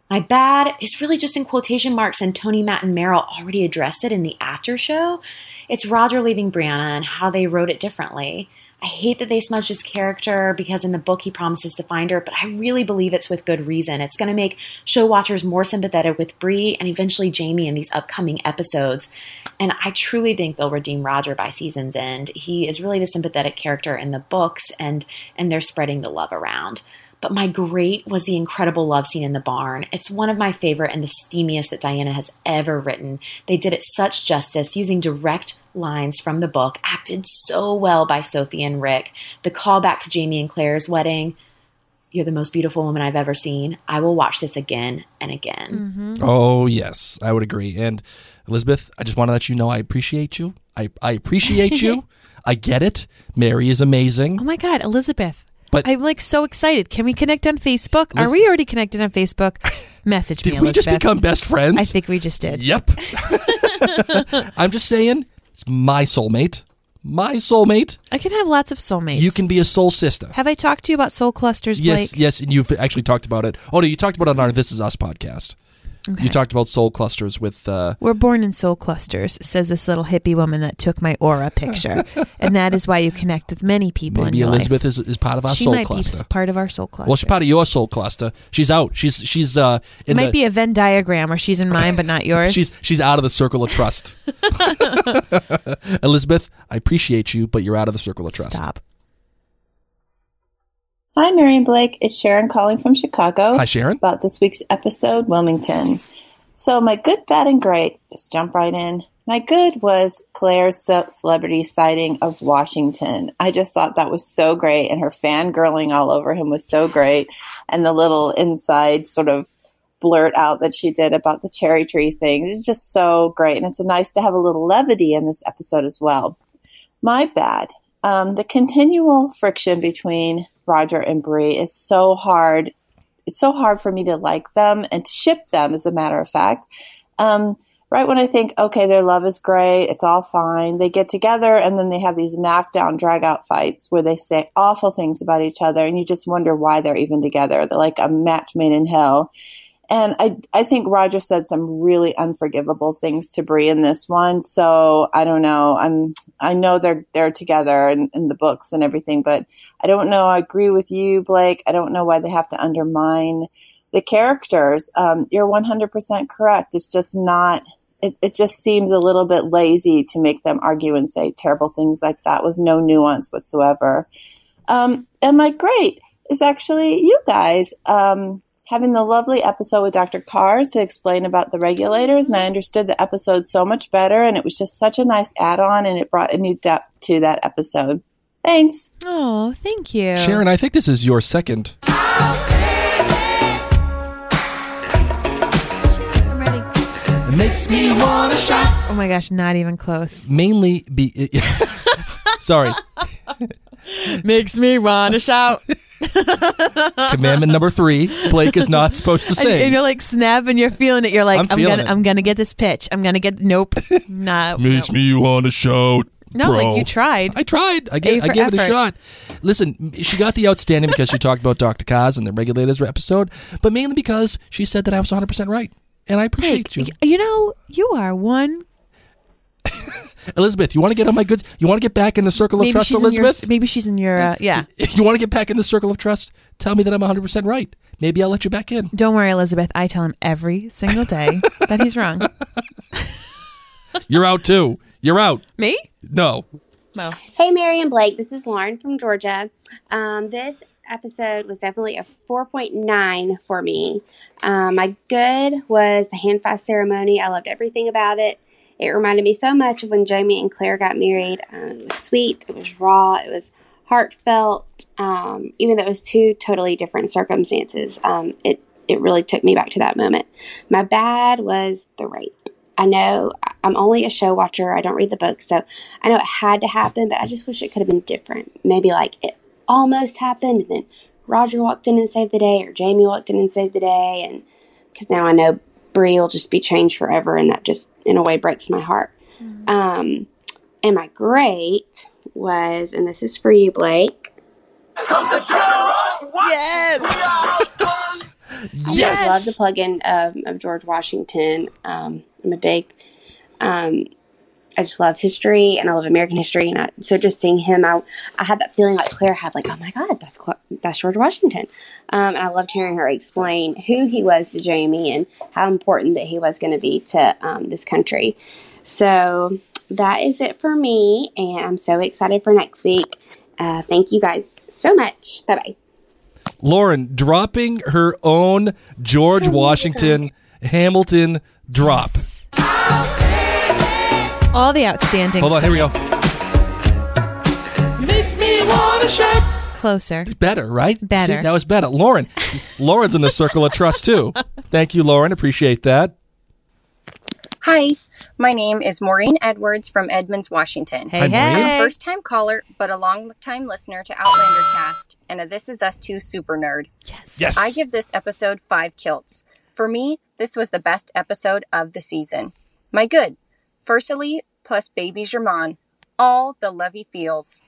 [SPEAKER 11] My bad is really just in quotation marks, and Tony, Matt, and Meryl already addressed it in the after show. It's Roger leaving Brianna and how they wrote it differently. I hate that they smudged his character because in the book he promises to find her, but I really believe it's with good reason. It's going to make show watchers more sympathetic with Bree and eventually Jamie in these upcoming episodes. And I truly think they'll redeem Roger by season's end. He is really the sympathetic character in the books and and they're spreading the love around. But my great was the incredible love scene in the barn. It's one of my favorite and the steamiest that Diana has ever written. They did it such justice using direct lines from the book, acted so well by Sophie and Rick. The callback to Jamie and Claire's wedding. You're the most beautiful woman I've ever seen. I will watch this again and again. Mm-hmm.
[SPEAKER 3] Oh yes, I would agree. And Elizabeth, I just want to let you know I appreciate you. I, I appreciate you. I get it. Mary is amazing.
[SPEAKER 1] Oh my God, Elizabeth.
[SPEAKER 3] But-
[SPEAKER 1] I'm like so excited. Can we connect on Facebook? Are we already connected on Facebook? Message
[SPEAKER 3] Did
[SPEAKER 1] me,
[SPEAKER 3] we just become best friends?
[SPEAKER 1] I think we just did.
[SPEAKER 3] Yep. I'm just saying, it's my soulmate. My soulmate.
[SPEAKER 1] I can have lots of soulmates.
[SPEAKER 3] You can be a soul sister.
[SPEAKER 1] Have I talked to you about soul clusters, Blake?
[SPEAKER 3] Yes, yes, and you've actually talked about it. Oh no, you talked about it on our This Is Us podcast.
[SPEAKER 1] Okay.
[SPEAKER 3] You talked about soul clusters with uh,
[SPEAKER 1] We're born in soul clusters, says this little hippie woman that took my aura picture. and that is why you connect with many people in
[SPEAKER 3] maybe
[SPEAKER 1] your
[SPEAKER 3] Elizabeth
[SPEAKER 1] life.
[SPEAKER 3] is, is part of our
[SPEAKER 1] she
[SPEAKER 3] soul
[SPEAKER 1] might
[SPEAKER 3] cluster.
[SPEAKER 1] be part of our soul cluster.
[SPEAKER 3] Well, she's part of your soul cluster. She's out. She's she's uh
[SPEAKER 1] it might
[SPEAKER 3] the,
[SPEAKER 1] be a Venn diagram where she's in mine but not yours.
[SPEAKER 3] She's she's out of the circle of trust. Elizabeth, I appreciate you, but you're out of the circle of trust.
[SPEAKER 1] Stop.
[SPEAKER 8] Hi, Marion Blake. It's Sharon calling from Chicago.
[SPEAKER 3] Hi, Sharon.
[SPEAKER 8] About this week's episode, Wilmington. So, my good, bad, and great, just jump right in. My good was Claire's celebrity sighting of Washington. I just thought that was so great, and her fangirling all over him was so great. And the little inside sort of blurt out that she did about the cherry tree thing. It's just so great. And it's nice to have a little levity in this episode as well. My bad. Um, the continual friction between Roger and Bree is so hard. It's so hard for me to like them and to ship them, as a matter of fact. Um, right when I think, okay, their love is great, it's all fine, they get together and then they have these knockdown, drag out fights where they say awful things about each other and you just wonder why they're even together. They're like a match made in hell. And I, I think Roger said some really unforgivable things to Bree in this one. So I don't know. I'm, I know they're, they're together in, in the books and everything, but I don't know. I agree with you, Blake. I don't know why they have to undermine the characters. Um, you're 100% correct. It's just not, it, it just seems a little bit lazy to make them argue and say terrible things like that with no nuance whatsoever. Um, and my great is actually you guys. Um, having the lovely episode with Dr. Cars to explain about the regulators, and I understood the episode so much better, and it was just such a nice add on, and it brought a new depth to that episode. Thanks.
[SPEAKER 1] Oh, thank you.
[SPEAKER 3] Sharon, I think this is your second.
[SPEAKER 1] I'm ready.
[SPEAKER 3] It makes me want to shout.
[SPEAKER 1] Oh my gosh, not even close.
[SPEAKER 3] Mainly be. Sorry.
[SPEAKER 1] Makes me want to shout.
[SPEAKER 3] Commandment number three: Blake is not supposed to
[SPEAKER 1] And,
[SPEAKER 3] sing.
[SPEAKER 1] and you're like snapping, you're feeling it. You're like,
[SPEAKER 3] I'm
[SPEAKER 1] I'm,
[SPEAKER 3] feeling
[SPEAKER 1] gonna,
[SPEAKER 3] it.
[SPEAKER 1] I'm gonna get this pitch. I'm gonna get. Nope. Nah.
[SPEAKER 3] Makes me want to shout.
[SPEAKER 1] No,
[SPEAKER 3] bro.
[SPEAKER 1] like you tried.
[SPEAKER 3] I tried. I, gave, I gave it a shot. Listen, she got the outstanding because she talked about Dr. Kaz and the regulators episode, but mainly because she said that I was 100% right. And I appreciate
[SPEAKER 1] Blake,
[SPEAKER 3] you.
[SPEAKER 1] you know, you are one.
[SPEAKER 3] Elizabeth, you want to get on my good You want to get back in the circle of
[SPEAKER 1] Maybe
[SPEAKER 3] trust,
[SPEAKER 1] she's in your.
[SPEAKER 3] Elizabeth?
[SPEAKER 1] Maybe she's in your. Uh, yeah.
[SPEAKER 3] you want to get back in the circle of trust? Tell me that I'm 100% right. Maybe I'll let you back in.
[SPEAKER 1] Don't worry, Elizabeth. I tell him every single day that he's wrong.
[SPEAKER 3] You're out too. You're out.
[SPEAKER 1] Me?
[SPEAKER 3] No.
[SPEAKER 1] No.
[SPEAKER 12] Hey, Mary and Blake. This is Lauren from Georgia. Um, this episode was definitely a 4.9 for me. Um, my good was the handfast ceremony. I loved everything about it. It reminded me so much of when Jamie and Claire got married. Um, it was sweet, it was raw, it was heartfelt. Um, even though it was two totally different circumstances, um, it, it really took me back to that moment. My bad was the rape. I know I'm only a show watcher. I don't read the book, so I know it had to happen, but I just wish it could have been different. Maybe like it almost happened, and then Roger walked in and saved the day, or Jamie walked in and saved the day, and because now I know Bree will just be changed forever, and that just in a way breaks my heart. Um, and my great was, and this is for you, Blake.
[SPEAKER 3] Yes.
[SPEAKER 12] I love the plug-in of, of George Washington. Um, I'm a big. Um, I just love history and I love American history. And I, so just seeing him, I, I had that feeling like Claire had, like, oh my God, that's that's George Washington. Um, and I loved hearing her explain who he was to Jamie and how important that he was going to be to um, this country. So that is it for me, and I'm so excited for next week. Uh, thank you guys so much. Bye bye.
[SPEAKER 3] Lauren dropping her own George Washington Hamilton drop.
[SPEAKER 1] All the outstanding.
[SPEAKER 3] Hold on, here we go.
[SPEAKER 4] Makes me wanna shout.
[SPEAKER 1] Closer.
[SPEAKER 3] Better, right?
[SPEAKER 1] Better.
[SPEAKER 3] See, that was better. Lauren. Lauren's in the circle of trust too. Thank you, Lauren. Appreciate that.
[SPEAKER 13] Hi, my name is Maureen Edwards from Edmonds, Washington.
[SPEAKER 1] Hey,
[SPEAKER 3] Hi, Maureen.
[SPEAKER 13] I'm a first time caller, but a long time listener to Outlander Cast and a This Is Us 2 super nerd.
[SPEAKER 3] Yes. Yes.
[SPEAKER 13] I give this episode five kilts. For me, this was the best episode of the season. My good. Firstly, plus Baby Germain. All the lovey feels.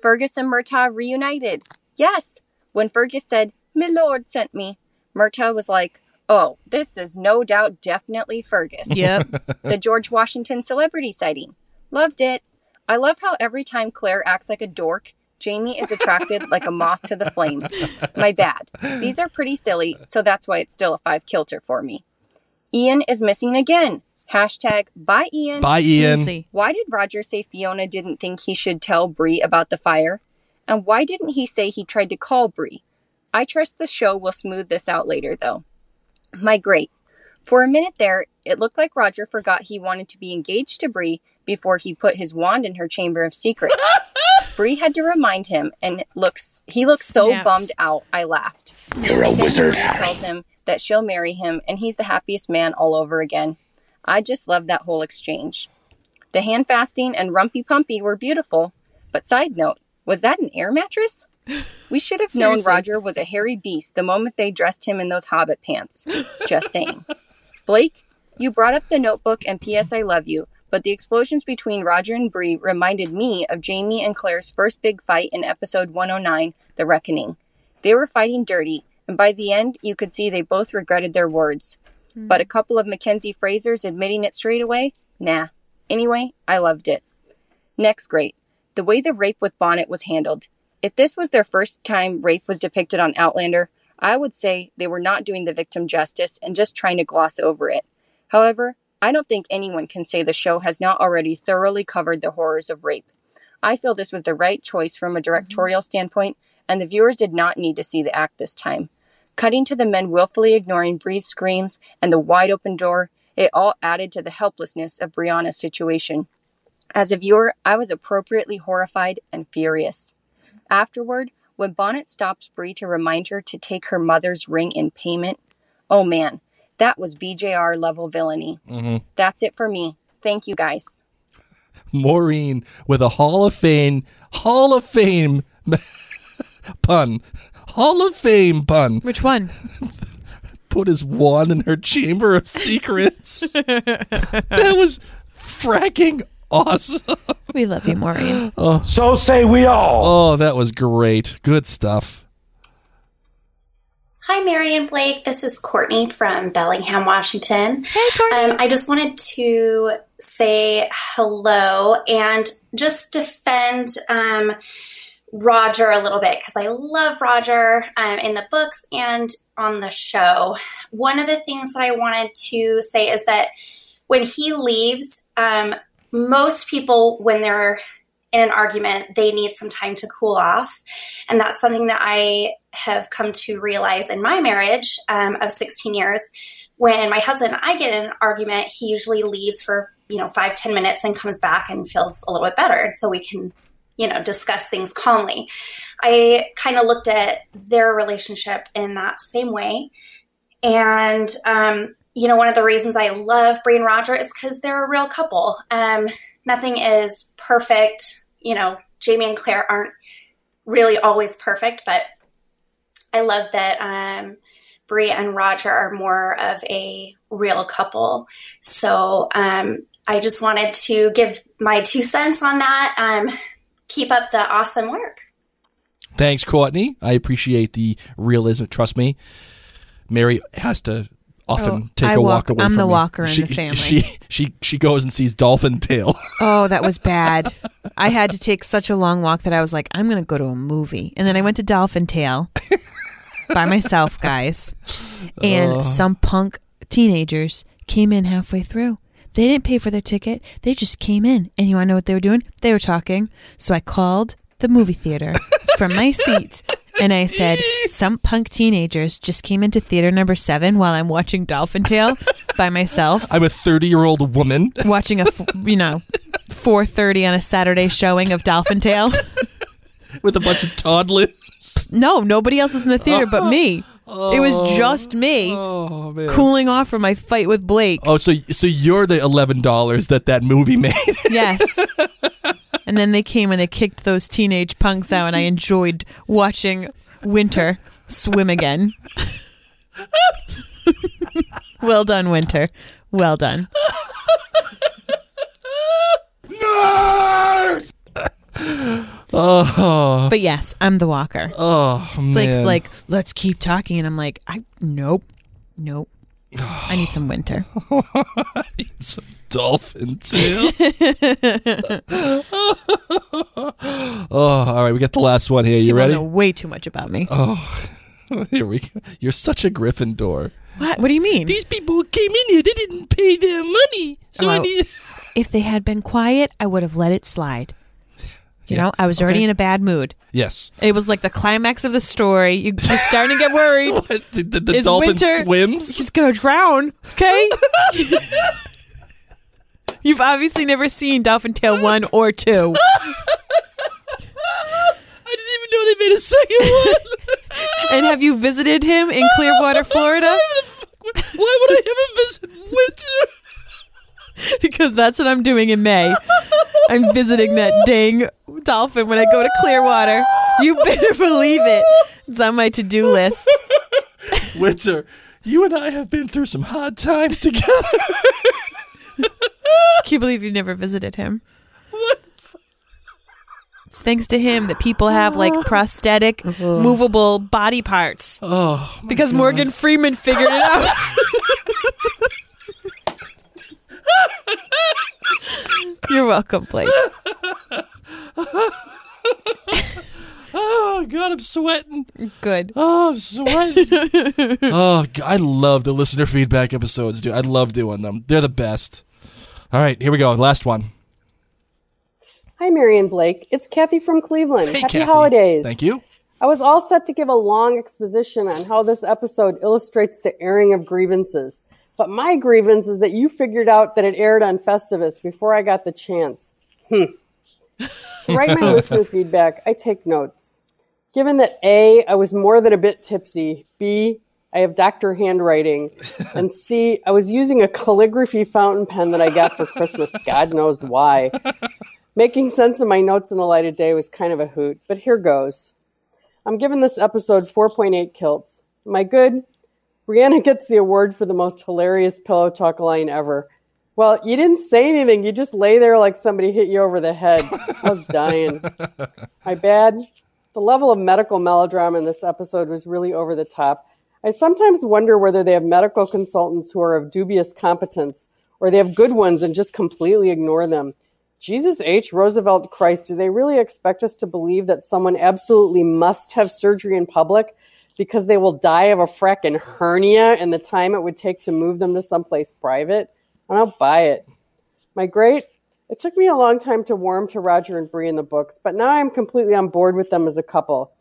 [SPEAKER 13] Fergus and Murtagh reunited. Yes. When Fergus said, My lord sent me, Murtagh was like, Oh, this is no doubt definitely Fergus.
[SPEAKER 1] Yep.
[SPEAKER 13] the George Washington celebrity sighting. Loved it. I love how every time Claire acts like a dork, Jamie is attracted like a moth to the flame. My bad. These are pretty silly, so that's why it's still a five kilter for me. Ian is missing again. Hashtag bye Ian.
[SPEAKER 3] Bye, Ian.
[SPEAKER 1] Seriously.
[SPEAKER 13] Why did Roger say Fiona didn't think he should tell Bree about the fire? And why didn't he say he tried to call Bree? I trust the show will smooth this out later, though. My great. For a minute there, it looked like Roger forgot he wanted to be engaged to Bree before he put his wand in her chamber of secrets. Bree had to remind him, and looks he looks so
[SPEAKER 1] Snaps.
[SPEAKER 13] bummed out. I laughed.
[SPEAKER 4] You're a wizard,
[SPEAKER 13] Bree
[SPEAKER 4] Harry.
[SPEAKER 13] tells him that she'll marry him, and he's the happiest man all over again. I just loved that whole exchange. The hand fasting and rumpy pumpy were beautiful, but side note, was that an air mattress? We should have known Roger was a hairy beast the moment they dressed him in those hobbit pants. Just saying. Blake, you brought up the notebook and P.S. I love you, but the explosions between Roger and Bree reminded me of Jamie and Claire's first big fight in episode 109, The Reckoning. They were fighting dirty, and by the end, you could see they both regretted their words. Mm-hmm. But a couple of Mackenzie Frasers admitting it straight away? Nah. Anyway, I loved it. Next great. The way the rape with Bonnet was handled. If this was their first time rape was depicted on Outlander, I would say they were not doing the victim justice and just trying to gloss over it. However, I don't think anyone can say the show has not already thoroughly covered the horrors of rape. I feel this was the right choice from a directorial mm-hmm. standpoint, and the viewers did not need to see the act this time. Cutting to the men willfully ignoring Bree's screams and the wide open door, it all added to the helplessness of Brianna's situation. As a viewer, I was appropriately horrified and furious. Afterward, when Bonnet stops Bree to remind her to take her mother's ring in payment, oh man, that was BJR level villainy.
[SPEAKER 3] Mm-hmm.
[SPEAKER 13] That's it for me. Thank you guys.
[SPEAKER 3] Maureen with a Hall of Fame, Hall of Fame pun. Hall of Fame pun.
[SPEAKER 1] Which one?
[SPEAKER 3] Put his wand in her chamber of secrets. that was fracking awesome.
[SPEAKER 1] We love you, Maureen.
[SPEAKER 3] Oh.
[SPEAKER 4] So say we all.
[SPEAKER 3] Oh, that was great. Good stuff.
[SPEAKER 14] Hi, Mary and Blake. This is Courtney from Bellingham, Washington. Hey, Courtney. Um, I just wanted to say hello and just defend um, Roger a little bit because I love Roger um, in the books and on the show. One of the things that I wanted to say is that when he leaves, um, most people, when they're in an argument, they need some time to cool off. And that's something that I have come to realize in my marriage um, of 16 years. When my husband and I get in an argument, he usually leaves for, you know, five ten minutes and comes back and feels a little bit better. So we can, you know, discuss things calmly. I kind of looked at their relationship in that same way. And, um, you know, one of the reasons I love Bree and Roger is because they're a real couple. Um, nothing is perfect. You know, Jamie and Claire aren't really always perfect, but I love that um, Bree and Roger are more of a real couple. So um, I just wanted to give my two cents on that. Um, keep up the awesome work.
[SPEAKER 3] Thanks, Courtney. I appreciate the realism. Trust me, Mary has to often
[SPEAKER 1] Oh,
[SPEAKER 3] take
[SPEAKER 1] I
[SPEAKER 3] a
[SPEAKER 1] walk-
[SPEAKER 3] walk away
[SPEAKER 1] I'm
[SPEAKER 3] from
[SPEAKER 1] the
[SPEAKER 3] me.
[SPEAKER 1] walker in
[SPEAKER 3] she,
[SPEAKER 1] the family.
[SPEAKER 3] She she she goes and sees Dolphin Tale.
[SPEAKER 1] Oh, that was bad. I had to take such a long walk that I was like, I'm going to go to a movie. And then I went to Dolphin Tale by myself, guys. And
[SPEAKER 15] Oh.
[SPEAKER 1] some punk teenagers came in halfway through. They didn't pay for their ticket. They just came in. And you want to know what they were doing? They were talking. So I called the movie theater from my seat and I said, Some punk teenagers just came into theater number seven while I'm watching Dolphin Tale by myself
[SPEAKER 3] I'm a 30 year old woman.
[SPEAKER 1] watching a f- you know 4:30 on a Saturday showing of Dolphin Tale.
[SPEAKER 3] with a bunch of toddlers.
[SPEAKER 1] No, nobody else was in the theater but uh-huh. me. It was
[SPEAKER 3] Oh.
[SPEAKER 1] just me oh,
[SPEAKER 3] man.
[SPEAKER 1] cooling off from my fight with Blake.
[SPEAKER 3] Oh, so so you're the eleven dollars that that movie made.
[SPEAKER 1] Yes. and then they came and they kicked those teenage punks out and I enjoyed watching Winter swim again. well done, Winter. Well done.
[SPEAKER 3] Oh,
[SPEAKER 1] But yes, I'm the walker.
[SPEAKER 3] oh man.
[SPEAKER 1] Blake's like, let's keep talking. And I'm like, I nope, nope. I need some winter.
[SPEAKER 3] I need some dolphin tail. oh, all right. We got the last one here.
[SPEAKER 1] So
[SPEAKER 3] You
[SPEAKER 1] will
[SPEAKER 3] ready?
[SPEAKER 1] know way too much about me.
[SPEAKER 3] Oh, here we go. You're such a Gryffindor.
[SPEAKER 1] What? What do you mean?
[SPEAKER 3] These people came in here. They didn't pay their money. So I need.
[SPEAKER 1] if they had been quiet, I would have let it slide. You
[SPEAKER 3] Yeah.
[SPEAKER 1] know, I was already
[SPEAKER 3] Okay.
[SPEAKER 1] in a bad mood.
[SPEAKER 3] Yes.
[SPEAKER 1] It was like the climax of the story. You, you're starting to get worried.
[SPEAKER 3] The, the, the dolphin
[SPEAKER 1] Winter-
[SPEAKER 3] swims.
[SPEAKER 1] He's gonna drown. Okay. You've obviously never seen Dolphin Tale one or two.
[SPEAKER 3] I didn't even know they made a second one.
[SPEAKER 1] and have you visited him in Clearwater, Florida?
[SPEAKER 3] Why would I ever visit Winter?
[SPEAKER 1] because that's what I'm doing in May. I'm visiting that dang dolphin when I go to Clearwater. You better believe it. It's on my to-do list.
[SPEAKER 3] Winter, you and I have been through some hard times together.
[SPEAKER 1] Can't believe you've never visited him. It's thanks to him that people have like prosthetic, uh-huh. movable body parts.
[SPEAKER 3] Oh,
[SPEAKER 1] because Morgan Freeman figured it out. You're welcome, Blake.
[SPEAKER 3] Oh God, I'm sweating.
[SPEAKER 1] Good.
[SPEAKER 3] Oh, I'm sweating. oh, I love the listener feedback episodes, dude. I love doing them. They're the best. All right, here we go. Last one.
[SPEAKER 16] Hi, Marion Blake. It's Kathy from Cleveland.
[SPEAKER 3] Hey,
[SPEAKER 16] Happy
[SPEAKER 3] Kathy.
[SPEAKER 16] holidays.
[SPEAKER 3] Thank you.
[SPEAKER 16] I was all set to give a long exposition on how this episode illustrates the airing of grievances. But my grievance is that you figured out that it aired on Festivus before I got the chance. Hmm. To write my listener feedback, I take notes. Given that A, I was more than a bit tipsy, B, I have doctor handwriting, and C, I was using a calligraphy fountain pen that I got for Christmas. God knows why. Making sense of my notes in the light of day was kind of a hoot, but here goes. I'm giving this episode 4.8 kilts. My good, Brianna gets the award for the most hilarious pillow talk line ever. Well, you didn't say anything. You just lay there like somebody hit you over the head. I was dying. My bad. The level of medical melodrama in this episode was really over the top. I sometimes wonder whether they have medical consultants who are of dubious competence or they have good ones and just completely ignore them. Jesus H. Roosevelt Christ, do they really expect us to believe that someone absolutely must have surgery in public because they will die of a frackin' hernia and the time it would take to move them to someplace private? I don't buy it. My great, it took me a long time to warm to Roger and Bree in the books, but now I'm completely on board with them as a couple,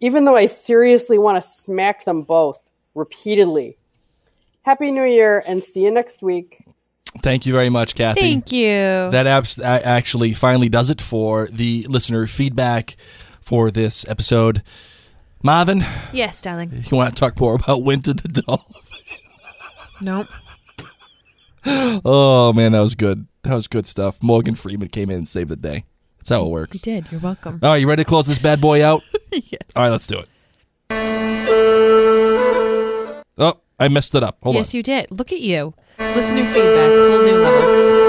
[SPEAKER 16] even though I seriously want to smack them both repeatedly. Happy New Year and see you next week.
[SPEAKER 3] Thank you very much, Kathy.
[SPEAKER 1] Thank you.
[SPEAKER 3] That abs- actually finally does it for the listener feedback for this episode. Marvin,
[SPEAKER 1] Yes, darling.
[SPEAKER 3] you want to talk more about Winter the Dolphin?
[SPEAKER 1] Nope.
[SPEAKER 3] Oh man, that was good. That was good stuff. Morgan Freeman came in and saved the day. That's how it works.
[SPEAKER 1] You did. You're welcome.
[SPEAKER 3] All right, you ready to close this bad boy out?
[SPEAKER 1] yes.
[SPEAKER 3] All right, let's do it. Oh, I messed it up. Hold
[SPEAKER 1] yes, you did. Look at you. Listener feedback, whole new level.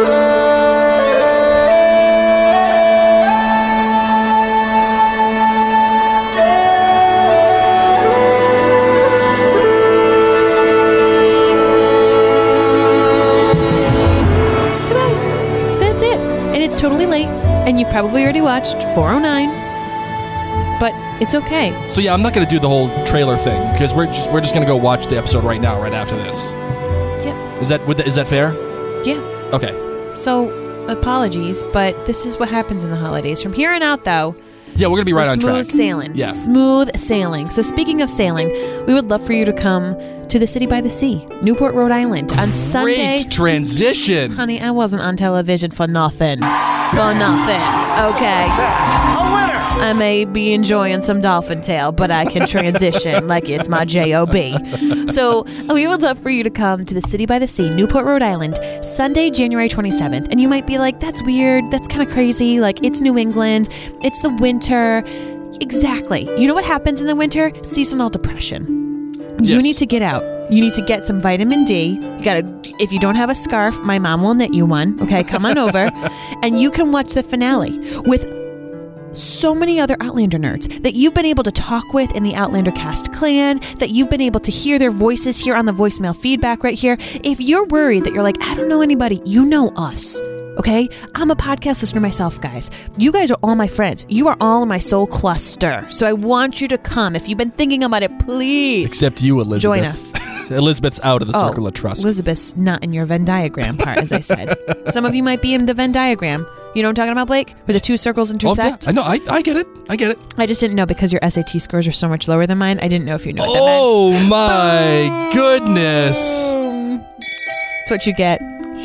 [SPEAKER 1] Probably already watched 409, but it's okay.
[SPEAKER 3] So yeah, I'm not going to do the whole trailer thing because we're just, we're just going to go watch the episode right now, right after this.
[SPEAKER 1] Yep.
[SPEAKER 3] Is that would that, is that fair?
[SPEAKER 1] Yeah.
[SPEAKER 3] Okay.
[SPEAKER 1] So, apologies, but this is what happens in the holidays. From here on out, though,
[SPEAKER 3] Yeah, we're going to be right on
[SPEAKER 1] smooth
[SPEAKER 3] track.
[SPEAKER 1] sailing.
[SPEAKER 3] Yeah.
[SPEAKER 1] Smooth sailing. So, speaking of sailing, we would love for you to come to the city by the sea, Newport, Rhode Island, on Sunday.
[SPEAKER 3] Great transition.
[SPEAKER 1] Honey, I wasn't on television for nothing. For nothing. Okay. I may be enjoying some Dolphin Tale, but I can transition like it's my job. So we would love for you to come to the City by the Sea, Newport, Rhode Island, Sunday, January 27th. And you might be like, "That's weird. That's kind of crazy. Like it's New England. It's the winter." Exactly. You know what happens in the winter? Seasonal depression. You
[SPEAKER 15] Yes.
[SPEAKER 1] need to get out. You need to get some vitamin D. You gotta. If you don't have a scarf, my mom will knit you one. Okay, come on over, and you can watch the finale with so many other Outlander nerds that you've been able to talk with in the Outlander cast clan, that you've been able to hear their voices here on the voicemail feedback right here. If you're worried that you're like, I don't know anybody, you know us. Okay? I'm a podcast listener myself, guys. You guys are all my friends. You are all in my soul cluster. So I want you to come. If you've been thinking about it, please.
[SPEAKER 3] Except you, Elizabeth.
[SPEAKER 1] Join us.
[SPEAKER 3] Elizabeth's out of the
[SPEAKER 1] Oh,
[SPEAKER 3] circle of trust.
[SPEAKER 1] Elizabeth's not in your Venn diagram part, as I said. Some of you might be in the Venn diagram. You know what I'm talking about, Blake? Where the two circles
[SPEAKER 3] Oh,
[SPEAKER 1] intersect?
[SPEAKER 3] yeah. I know. I, I get it. I get it.
[SPEAKER 1] I just didn't know because your SAT scores are so much lower than mine. I didn't know if you knew what
[SPEAKER 3] Oh my goodness.
[SPEAKER 1] That's what you get.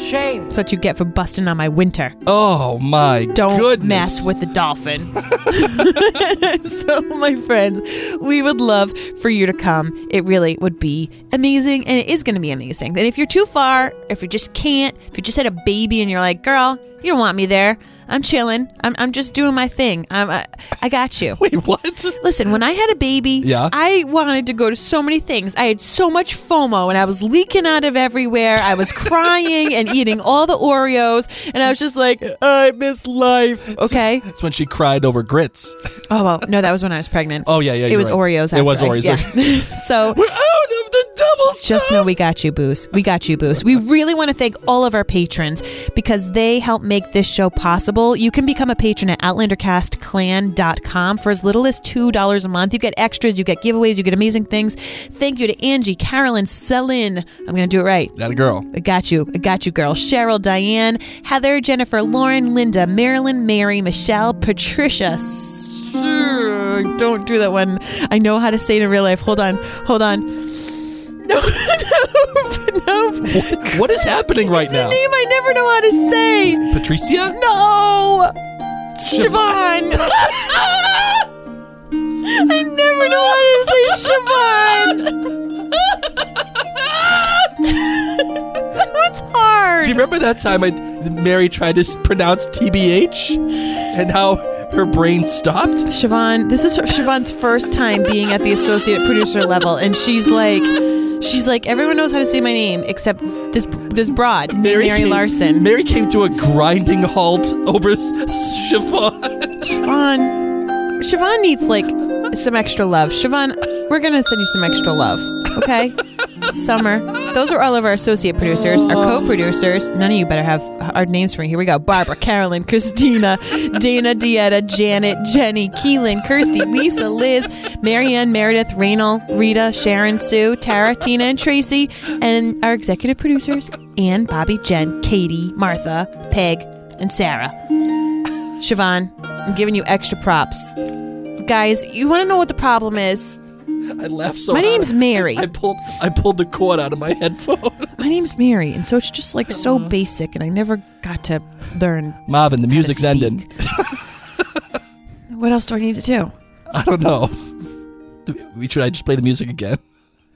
[SPEAKER 1] Shame. That's what you get for busting on my winter.
[SPEAKER 3] Oh my
[SPEAKER 1] Don't
[SPEAKER 3] goodness.
[SPEAKER 1] mess with the dolphin. so, my friends, we would love for you to come. It really would be amazing, and it is going to be amazing. And if you're too far, if you just can't, if you just had a baby and you're like, girl, you don't want me there. I'm chilling. I'm, I'm just doing my thing. I'm, I, I got you.
[SPEAKER 3] Wait, what?
[SPEAKER 1] Listen, when I had a baby,
[SPEAKER 3] Yeah.
[SPEAKER 1] I wanted to go to so many things. I had so much FOMO and I was leaking out of everywhere. I was crying and eating all the Oreos. And I was just like, I miss life. Okay.
[SPEAKER 3] That's when she cried over grits.
[SPEAKER 1] Oh, well, no, that was when I was pregnant.
[SPEAKER 3] Oh yeah, yeah.
[SPEAKER 1] It was
[SPEAKER 3] right.
[SPEAKER 1] Oreos.
[SPEAKER 3] It was Oreos.
[SPEAKER 1] yeah. so Just know we got you, Boost. We got you, Boost. We really want to thank all of our patrons because they help make this show possible. You can become a patron at OutlanderCastClan.com for as little as $2 a month. You get extras, you get giveaways, you get amazing things. Thank you to Angie, Carolyn, Selin. I'm going to do it right.
[SPEAKER 3] That a girl.
[SPEAKER 1] I got you. I got you, girl. Cheryl, Diane, Heather, Jennifer, Lauren, Linda, Marilyn, Mary, Michelle, Patricia. Don't do that one. I know how to say it in real life. Hold on. Hold on. No, no, no.
[SPEAKER 3] What, what is happening right now?
[SPEAKER 1] Name I never know how to say.
[SPEAKER 3] Patricia?
[SPEAKER 1] No. Siobhan. I never know how to say Siobhan. that was hard.
[SPEAKER 3] Do you remember that time I, Mary tried to pronounce TBH and how her brain stopped?
[SPEAKER 1] Siobhan, this is Siobhan's first time being at the associate producer level, and she's like, she's like, everyone knows how to say my name except this this broad, Mary, Mary
[SPEAKER 3] came,
[SPEAKER 1] Larson.
[SPEAKER 3] Mary came to a grinding halt over Siobhan.
[SPEAKER 1] Siobhan, Siobhan needs like some extra love. Siobhan, we're gonna send you some extra love, okay? Summer. Those are all of our associate producers, our oh. co-producers. None of you better have our names for me. Here we go: Barbara, Carolyn, Christina, Dana, Dieta, Janet, Jenny, Keelan, Kirsty, Lisa, Liz, Marianne, Meredith, Raynal, Rita, Sharon, Sue, Tara, Tina, and Tracy, and our executive producers: Ann, Bobby, Jen, Katie, Martha, Peg, and Sarah. Siobhan, I'm giving you extra props. Guys, you want to know what the problem is?
[SPEAKER 3] I laughed so
[SPEAKER 1] My
[SPEAKER 3] hard.
[SPEAKER 1] name's Mary.
[SPEAKER 3] I pulled I pulled the cord out of my headphone.
[SPEAKER 1] My name's Mary, and so it's just like so uh-huh. basic, and I never got to learn.
[SPEAKER 3] Marvin, the music's
[SPEAKER 1] speak.
[SPEAKER 3] ending.
[SPEAKER 1] What else do I need to do?
[SPEAKER 3] I don't know. Should I just play the music again?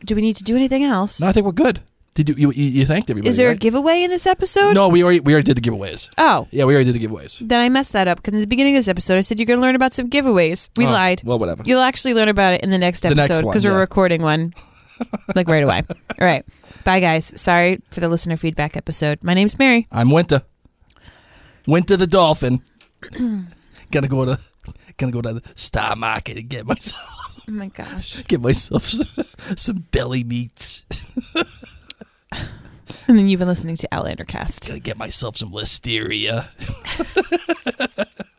[SPEAKER 1] Do we need to do anything else?
[SPEAKER 3] No, I think we're good. Did you you, you, thanked everybody?
[SPEAKER 1] Is there a giveaway in this episode?
[SPEAKER 3] No, we already we already did the giveaways.
[SPEAKER 1] Oh,
[SPEAKER 3] Yeah, we already did the giveaways.
[SPEAKER 1] then I messed that up because in the beginning of this episode, I said you're going to learn about some giveaways. We
[SPEAKER 3] Oh,
[SPEAKER 1] lied.
[SPEAKER 3] Well, whatever.
[SPEAKER 1] You'll actually learn about it in the next episode because we're recording one like right away. All right. Bye, guys. Sorry for the listener feedback episode. My name's Mary.
[SPEAKER 3] I'm Winter. Winter the dolphin. gonna go to gonna go to the Star Market and get myself
[SPEAKER 1] Oh my gosh.
[SPEAKER 3] get myself some, some deli meats.
[SPEAKER 1] And then you've been listening to Outlander Cast.
[SPEAKER 3] Gotta get myself some listeria.